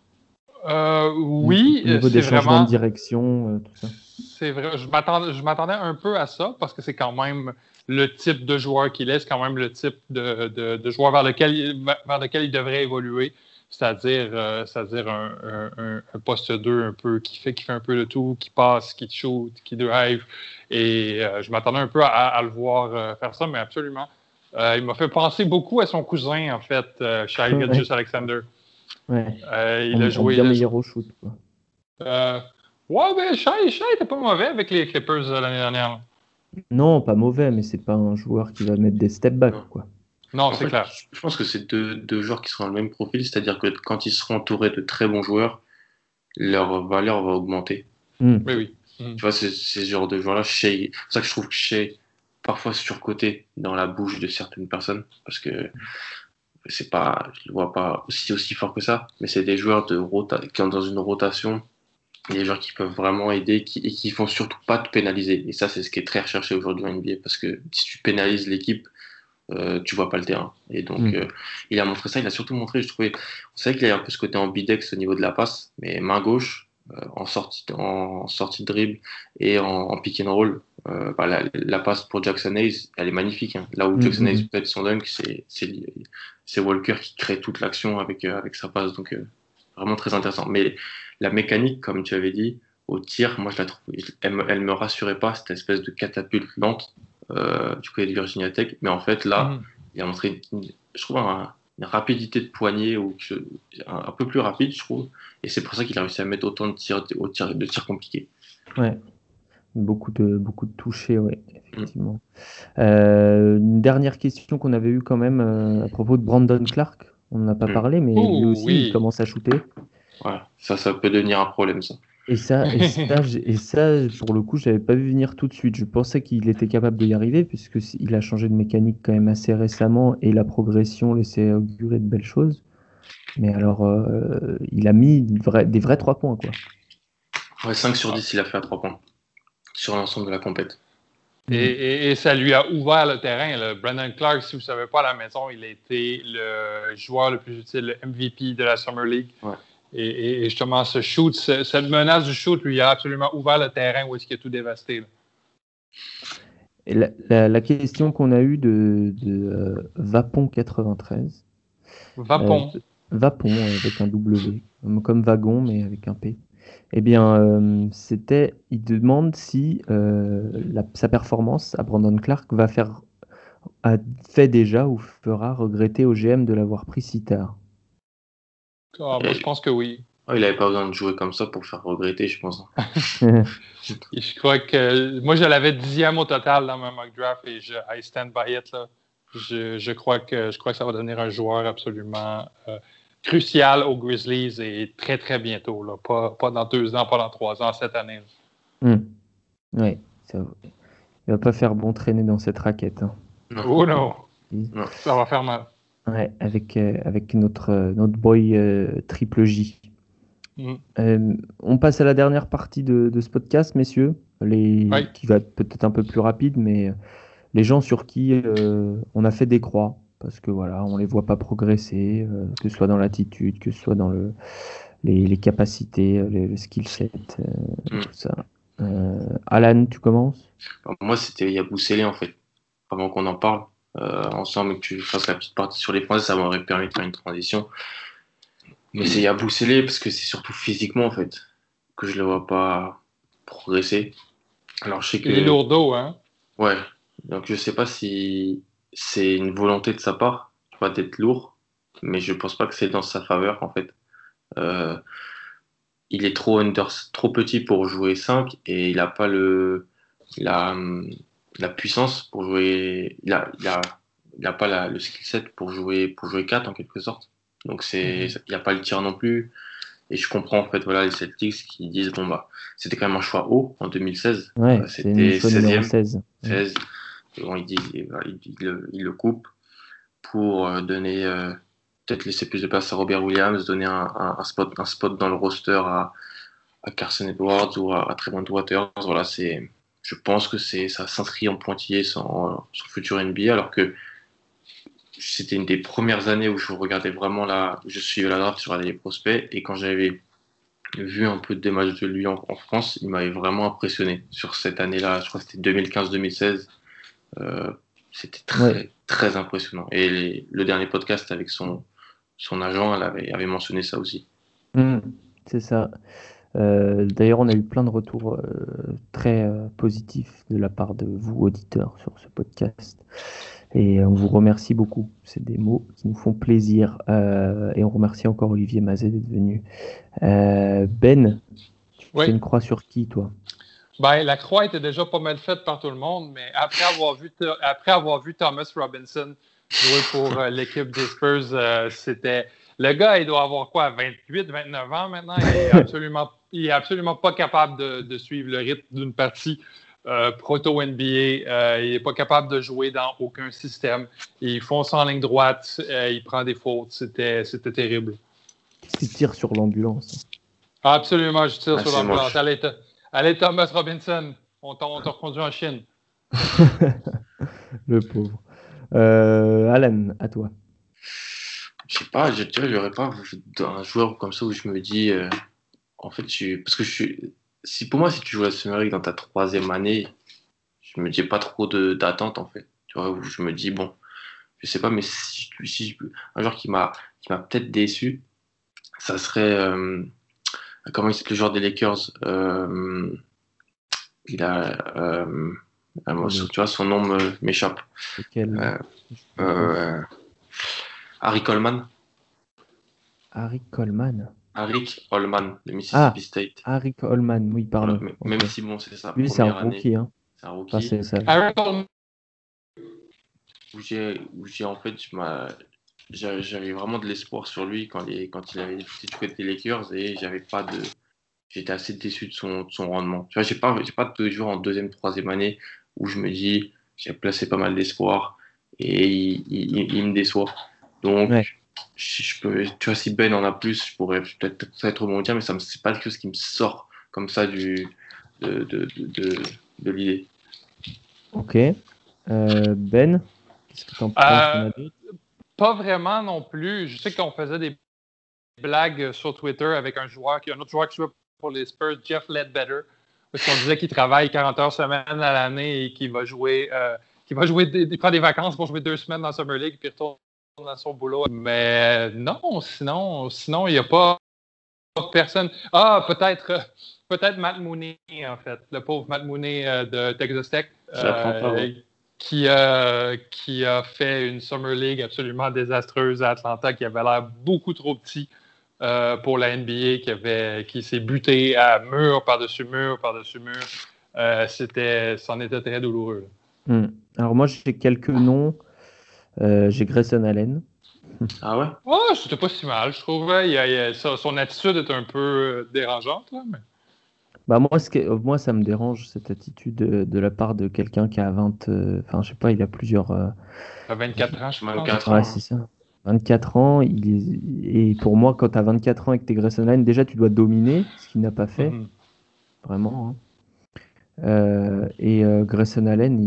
Euh, oui, au des changements de direction, euh, tout ça. C'est vrai. Je m'attendais un peu à ça parce que c'est quand même le type de joueur qu'il est, c'est quand même le type de, de, joueur vers lequel, vers lequel il devrait évoluer. C'est-à-dire euh, c'est-à-dire un, un, poste 2 un peu qui fait, qui fait un peu le tout, qui passe, qui shoot, qui drive. Et je m'attendais un peu à, le voir faire ça, mais absolument. il m'a fait penser beaucoup à son cousin, en fait, Shai Alexander. Ouais. Euh, il a joué. Bien meilleur au shoot. Quoi. Euh, ouais, mais Shai, Shai était pas mauvais avec les Clippers l'année dernière. Non, pas mauvais, mais c'est pas un joueur qui va mettre des step back. Quoi. Non, c'est clair. Je pense que c'est deux, deux, joueurs qui seront dans le même profil, c'est-à-dire que quand ils seront entourés de très bons joueurs, leur valeur va augmenter. Hmm. Oui, oui. Hmm. Tu vois, ces, ces genres de joueurs-là, c'est pour ça que je trouve que Shea parfois surcoté dans la bouche de certaines personnes, parce que c'est pas, je le vois pas aussi, aussi fort que ça, mais c'est des joueurs de rota qui sont dans une rotation, des joueurs qui peuvent vraiment aider qui, et qui font surtout pas te pénaliser. Et ça, c'est ce qui est très recherché aujourd'hui en NBA parce que si tu pénalises l'équipe, euh, tu vois pas le terrain. Et donc, mm. euh, il a montré ça. Il a surtout montré, je trouvais, on savait qu'il y a un peu ce côté ambidex au niveau de la passe, mais main gauche, euh, en, sortie, en sortie de dribble et en, en pick and roll, euh, bah, la, passe pour Jackson Hayes, elle est magnifique. Hein. Là où mm, Jackson mm, Hayes peut être son dunk, c'est Walker qui crée toute l'action avec, euh, avec sa passe. Donc, euh, vraiment très intéressant. Mais la mécanique, comme tu avais dit, au tir, moi, je la trouve, elle, me, me rassurait pas, cette espèce de catapulte lente du côté de Virginia Tech. Mais en fait, là, mm. il a montré, je trouve, une rapidité de poignet ou un, peu plus rapide, je trouve. Et c'est pour ça qu'il a réussi à mettre autant de tirs, de tirs compliqués. Ouais. Beaucoup de, beaucoup de touchés, oui, effectivement. Euh, une dernière question qu'on avait eue quand même euh, à propos de Brandon Clark. On n'en a pas mm. parlé, mais lui aussi, il commence à shooter. Ouais, ça, ça peut devenir un problème, ça. Et ça, et ça, et ça pour le coup, je n'avais pas vu venir tout de suite. Je pensais qu'il était capable d'y arriver, puisqu'il a changé de mécanique quand même assez récemment, et la progression laissait augurer de belles choses. Mais alors, euh, il a mis des vrais 3 points, quoi. Ouais, 5 sur 10, il a fait à 3 points sur l'ensemble de la compète. Et, ça lui a ouvert le terrain. Le Brandon Clark, si vous ne savez pas, à la maison, il a été le joueur le plus utile, le MVP de la Summer League. Et, justement, ce shoot, cette menace du shoot lui a absolument ouvert le terrain où est-ce qu'il a tout dévasté. Et la, question qu'on a eue de, de euh, Vapon93. Vapon. Euh, Vapon avec un W, comme wagon, mais avec un P. Eh bien, euh, c'était, il demande si euh, sa performance à Brandon Clark va faire a fait déjà ou fera regretter au GM de l'avoir pris si tard ah, Moi, je pense que oui. il n'avait pas besoin de jouer comme ça pour faire regretter, je pense. je crois que moi, je l'avais dixième au total dans ma mock draft et je I stand by it. Je, crois que, je crois que ça va devenir un joueur absolument euh, crucial aux Grizzlies et très, très bientôt. Là. Pas, pas dans deux ans, pas dans trois ans, cette année. Hmm. Oui, ça, il va pas faire bon traîner dans cette raquette. Hein. Oh non. Ça va faire mal. Ouais, avec, euh, avec notre, euh, notre boy euh, triple J. Hmm. on passe à la dernière partie de, de ce podcast, messieurs, les, qui va être peut-être un peu plus rapide, mais les gens sur qui on a fait des croix parce que voilà, on les voit pas progresser, euh, que ce soit dans l'attitude, que ce soit dans le, les, capacités, euh, le skill set, euh, mm. tout ça. Alan, tu commences? Moi, c'était Yaboussélé en fait. Avant qu'on en parle ensemble et que tu fasses la petite partie sur les points, ça m'aurait permis de faire une transition. Mais c'est Yaboussélé parce que c'est surtout physiquement en fait que je le vois pas progresser. Alors je sais que. Il est lourdeau, hein Ouais. Donc je sais pas si c'est une volonté de sa part, pas d'être lourd, mais je pense pas que c'est dans sa faveur en fait. Euh, il est trop under, trop petit pour jouer 5 et il n'a pas le la, la, puissance pour jouer. Il a, il a, il a pas la, le skill set pour jouer pour jouer 4 en quelque sorte. Donc c'est mhm. il n'y a pas le tir non plus. Et je comprends en fait voilà les Celtics qui disent bon bah c'était quand même un choix haut en 2016. Ouais, c'était 16e. 16. 16 il, dit, il, le, coupe pour euh, donner, euh, peut-être laisser plus de place à Robert Williams, donner un, spot, un spot dans le roster à, Carson Edwards ou à, à Trevor Waters. Voilà, c'est, je pense que c'est, ça s'inscrit en pointillé son, son futur NBA, alors que c'était une des premières années où je regardais vraiment la, je suivais la draft sur les prospects et quand j'avais vu un peu des matchs de lui en, en France, il m'avait vraiment impressionné sur cette année-là. Je crois que c'était 2015-2016. Euh, c'était très, très impressionnant. Et le dernier podcast avec son, son agent, elle avait, avait mentionné ça aussi. Mmh, c'est ça. Euh, d'ailleurs, on a eu plein de retours euh, très positifs de la part de vous, auditeurs, sur ce podcast. Et on vous remercie beaucoup. C'est des mots qui nous font plaisir. et on remercie encore Olivier Mazet d'être venu. ben, tu fais une croix sur qui, toi? Ben, la croix était déjà pas mal faite par tout le monde, mais après avoir vu, après avoir vu Thomas Robinson jouer pour euh, l'équipe des Spurs, euh, c'était. Le gars, il doit avoir quoi, 28, 29 ans maintenant? Il est absolument, il est absolument pas capable de, suivre le rythme d'une partie euh, proto-NBA. il n'est pas capable de jouer dans aucun système. Il fonce en ligne droite, il prend des fautes. C'était, c'était terrible. Qu'est-ce qu'il tire sur l'ambulance? Absolument, je tire ah, sur l'ambulance. Allez, Thomas Robinson, on t'a reconduit en Chine. le pauvre. Euh, Alan, à toi. Je sais pas, je dirais, j'aurais pas un joueur comme ça où je me dis, euh, en fait, je, parce que je suis, si pour moi, si tu joues à Summer League dans ta troisième année, je me dis pas trop d'attente en fait. Tu vois, où je me dis bon, je sais pas, mais si, si un joueur qui m'a qui m'a peut-être déçu, ça serait euh, comment il s'appelle le joueur des Lakers euh, Il a. Euh, tu vois, son nom m'échappe. Euh, Harry Coleman. Harry Coleman Harry Coleman, de Mississippi ah, State. Harry Coleman, oui, pardon. Même si, bon, c'est ça. Lui, c'est un rookie. Hein. C'est un rookie. Harry Coleman. Où j'ai, en fait, j'avais vraiment de l'espoir sur lui quand, il, quand il avait joué des Lakers et j'avais pas de j'étais assez déçu de son, son rendement. Tu vois, j'ai pas j'ai pas de joueur en deuxième troisième année où je me dis j'ai placé pas mal d'espoir et il, il, me déçoit. Donc je peux tu vois si Ben en a plus, je pourrais peut-être être rebondir mais ça c'est pas quelque chose qui me sort comme ça du de, de, de, de, l'idée. Ok. Euh, ben, qu'est-ce que tu en penses euh, pas vraiment non plus. Je sais qu'on faisait des blagues sur Twitter avec un joueur, qui, un autre joueur qui joue pour les Spurs, Jeff Ledbetter, parce qu'on disait qu'il travaille 40 heures semaine à l'année et qu'il va jouer, euh, va jouer, il prend des vacances pour jouer deux semaines dans Summer League puis retourne dans son boulot. Mais non, sinon, sinon il n'y a pas personne. Ah, peut-être, peut-être Matt Mooney en fait, le pauvre Matt Mooney euh, de Texas Tech, euh, qui, qui a fait une Summer League absolument désastreuse à Atlanta, qui avait l'air beaucoup trop petit pour la NBA, qui, avait, qui s'est buté à mur par-dessus mur par-dessus mur. c'était, c'en était très douloureux. Hmm. Alors moi, j'ai quelques noms. j'ai Grayson Allen. Ah ouais? Oh, c'était pas si mal, je trouvais. Il son attitude est un peu dérangeante, là, mais... Bah moi, ce moi, ça me dérange cette attitude de, la part de quelqu'un qui a 20. Euh, enfin, je sais pas, il a plusieurs. Euh, 24 ans, je pense. 24 ans. c'est ça. 24 ans. Il Et pour moi, quand tu as 24 ans avec tes Grayson Allen, déjà, tu dois dominer, ce qu'il n'a pas fait. Mhm. Vraiment. Hein. Euh, et euh, Grayson Allen,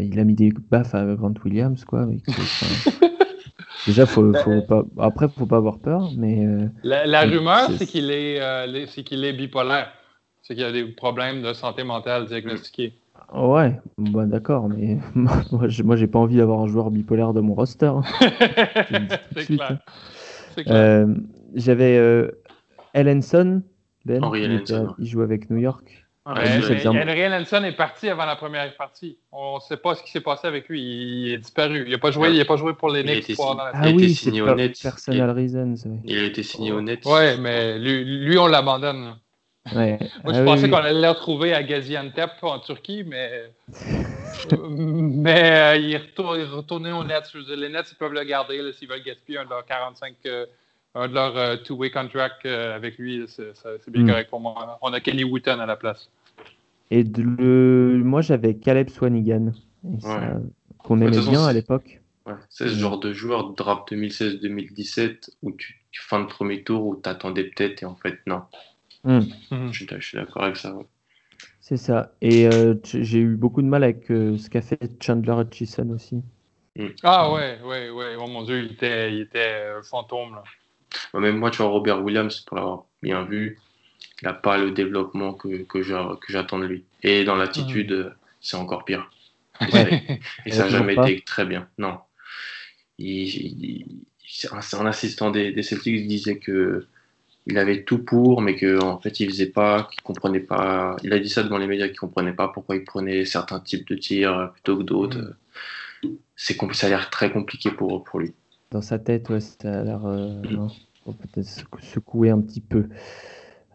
il, a mis des baffes à Grant Williams, quoi. Déjà, faut, faut pas. Après, faut pas avoir peur, mais. la, rumeur, c'est qu'il est, c'est qu'il est bipolaire c'est qu'il y a des problèmes de santé mentale diagnostiqués. Ouais, bah d'accord, mais moi, j'ai pas envie d'avoir un joueur bipolaire de mon roster. Hein. c'est clair. Hein. Euh, j'avais euh, Ellenson, Ben, il, joue avec New York. Henry Ellenson est parti avant la première partie. On ne sait pas ce qui s'est passé avec lui. Il est disparu. Il n'a pas, joué, il pas joué pour les Knicks. Ah oui, c'est Personal Reasons. Il a été signé au net. Ouais, mais lui, lui on l'abandonne. Moi, je ah pensais qu'on allait le retrouver à Gaziantep en Turquie, mais, mais euh, il, est retourné au net. Les Nets, ils peuvent le garder s'ils veulent gaspiller un de leurs 45, euh, un de leurs euh, two-way contract avec lui. C'est bien hmm. correct pour moi. On a Kenny Wooten à la place. Et le... moi, j'avais Caleb Swanigan, qu'on aimait bien à l'époque. c'est ce genre de joueur de draft 2016-2017 où tu, fin de premier tour où tu attendais peut-être et en fait non. Hmm. Mhm. Je, suis d'accord avec ça. C'est ça. Et euh, j'ai eu beaucoup de mal avec euh, ce qu'a fait Chandler Hutchison aussi. Hmm. Ah ouais, ouais, ouais. Oh mon dieu, il était, il était euh, fantôme là. même moi, tu vois, Robert Williams, pour l'avoir bien vu, il n'a pas le développement que, que j'attends de lui. Et dans l'attitude, mhm. c'est encore pire. Et, ça n'a jamais été très bien. Non. c'est un, assistant des, des Celtics qui disait que il avait tout pour, mais qu'en en fait, il faisait pas, qu'il comprenait pas. Il a dit ça devant les médias, qu'il comprenait pas pourquoi il prenait certains types de tirs plutôt que d'autres. Mm. C'est ça a l'air très compliqué pour, pour lui. Dans sa tête, ouais, ça a l'air. Euh, peut-être secouer un petit peu.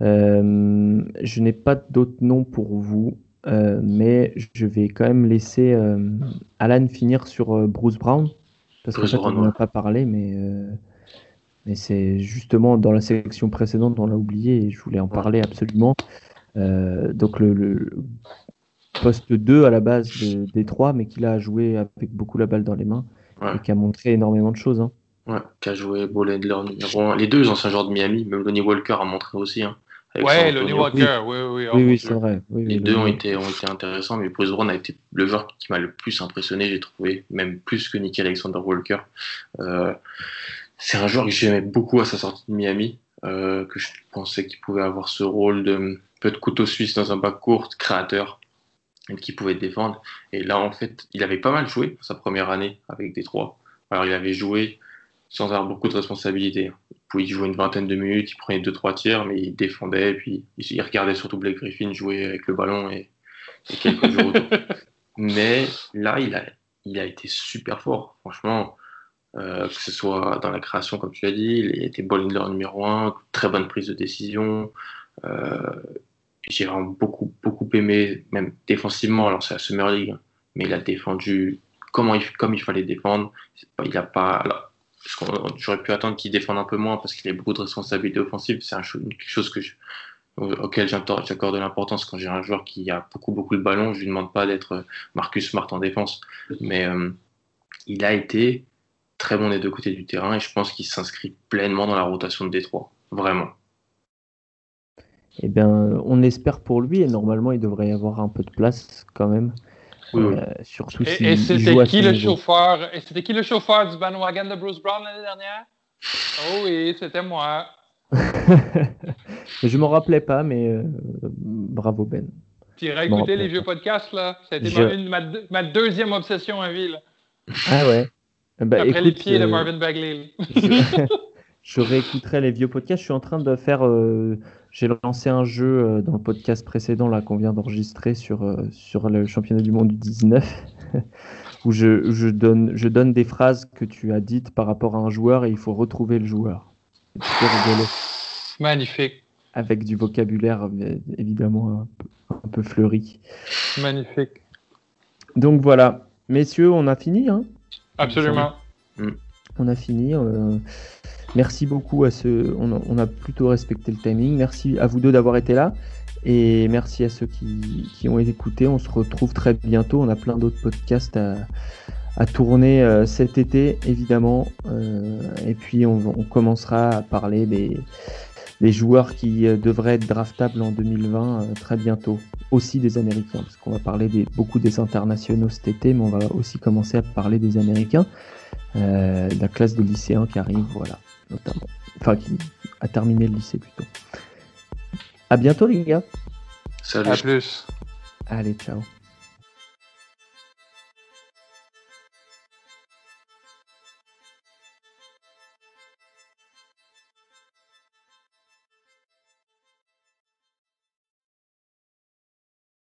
Euh, je n'ai pas d'autres noms pour vous, euh, mais je vais quand même laisser Alan finir sur Bruce Brown. Parce qu'en on n'en a pas parlé, mais mais c'est justement dans la sélection précédente, on l'a oublié et je voulais en parler absolument. Euh, donc le, poste 2 à la base de, des trois, mais qui a joué avec beaucoup la balle dans les mains et qui a montré énormément de choses. Hein. Ouais, qui a joué 1. Les deux anciens joueurs de Miami, même Lonnie Walker a montré aussi. Hein, ouais, Lonnie Walker, oui, oui, oui, oui, c'est vrai. les deux ont été, ont été intéressants, mais Bruce Brown a été le joueur qui m'a le plus impressionné, j'ai trouvé, même plus que Nicky Alexander Walker. Euh, c'est un joueur que j'aimais beaucoup à sa sortie de Miami, euh, que je pensais qu'il pouvait avoir ce rôle de peu de couteau suisse dans un bac court, créateur, et qui pouvait défendre. Et là, en fait, il avait pas mal joué sa première année avec Détroit. Alors, il avait joué sans avoir beaucoup de responsabilités. Il pouvait jouer une vingtaine de minutes, il prenait deux trois tirs, mais il défendait, puis il regardait surtout Blake Griffin jouer avec le ballon et, quelques jours autour. Mais là, il a, il a été super fort. Franchement, que ce soit dans la création, comme tu l'as dit, il était ball numéro un, très bonne prise de décision. Euh, j'ai vraiment beaucoup, beaucoup aimé, même défensivement, alors c'est la Summer League, hein, mais il a défendu comment il, comme il fallait défendre. Il a pas. J'aurais pu attendre qu'il défende un peu moins parce qu'il a beaucoup de responsabilités offensives. C'est quelque chose que auquel j'accorde de l'importance quand j'ai un joueur qui a beaucoup, beaucoup de ballons. Je lui demande pas d'être Marcus Smart en défense, mais euh, il a été très bon des deux côtés du terrain et je pense qu'il s'inscrit pleinement dans la rotation de Détroit. Vraiment. Eh bien, on espère pour lui et normalement il devrait y avoir un peu de place quand même. Euh, surtout et, et c'était qui le chauffeur Et c'était qui le chauffeur du bandwagon de Bruce Brown l'année dernière? Oh oui, c'était moi. je m'en rappelais pas, mais euh, bravo Ben. Tu iras écouter les vieux podcasts là. C'était ma, ma, deuxième obsession à vie là. Ah ouais? Bah, Après les pieds de euh, Marvin Bagley. je réécouterai les vieux podcasts. Je suis en train de faire. Euh, j'ai lancé un jeu euh, dans le podcast précédent là qu'on vient d'enregistrer sur, sur le championnat du monde du 19, où je, je, donne, je donne des phrases que tu as dites par rapport à un joueur et il faut retrouver le joueur. C'est Magnifique. Avec du vocabulaire évidemment un peu, un peu fleuri. Magnifique. Donc voilà, messieurs, on a fini. Hein? Absolument. On a fini. Euh, merci beaucoup à ceux. On a, plutôt respecté le timing. Merci à vous deux d'avoir été là. Et merci à ceux qui, ont écouté. On se retrouve très bientôt. On a plein d'autres podcasts à, tourner euh, cet été, évidemment. Euh, et puis on, commencera à parler des, des joueurs qui devraient être draftables en 2020 très bientôt. Aussi des Américains, parce qu'on va parler des, beaucoup des internationaux cet été, mais on va aussi commencer à parler des Américains. Euh, la classe de lycéens qui arrive, voilà, notamment. Enfin, qui a terminé le lycée plutôt. À bientôt, les gars. Salut. À plus. Allez, ciao.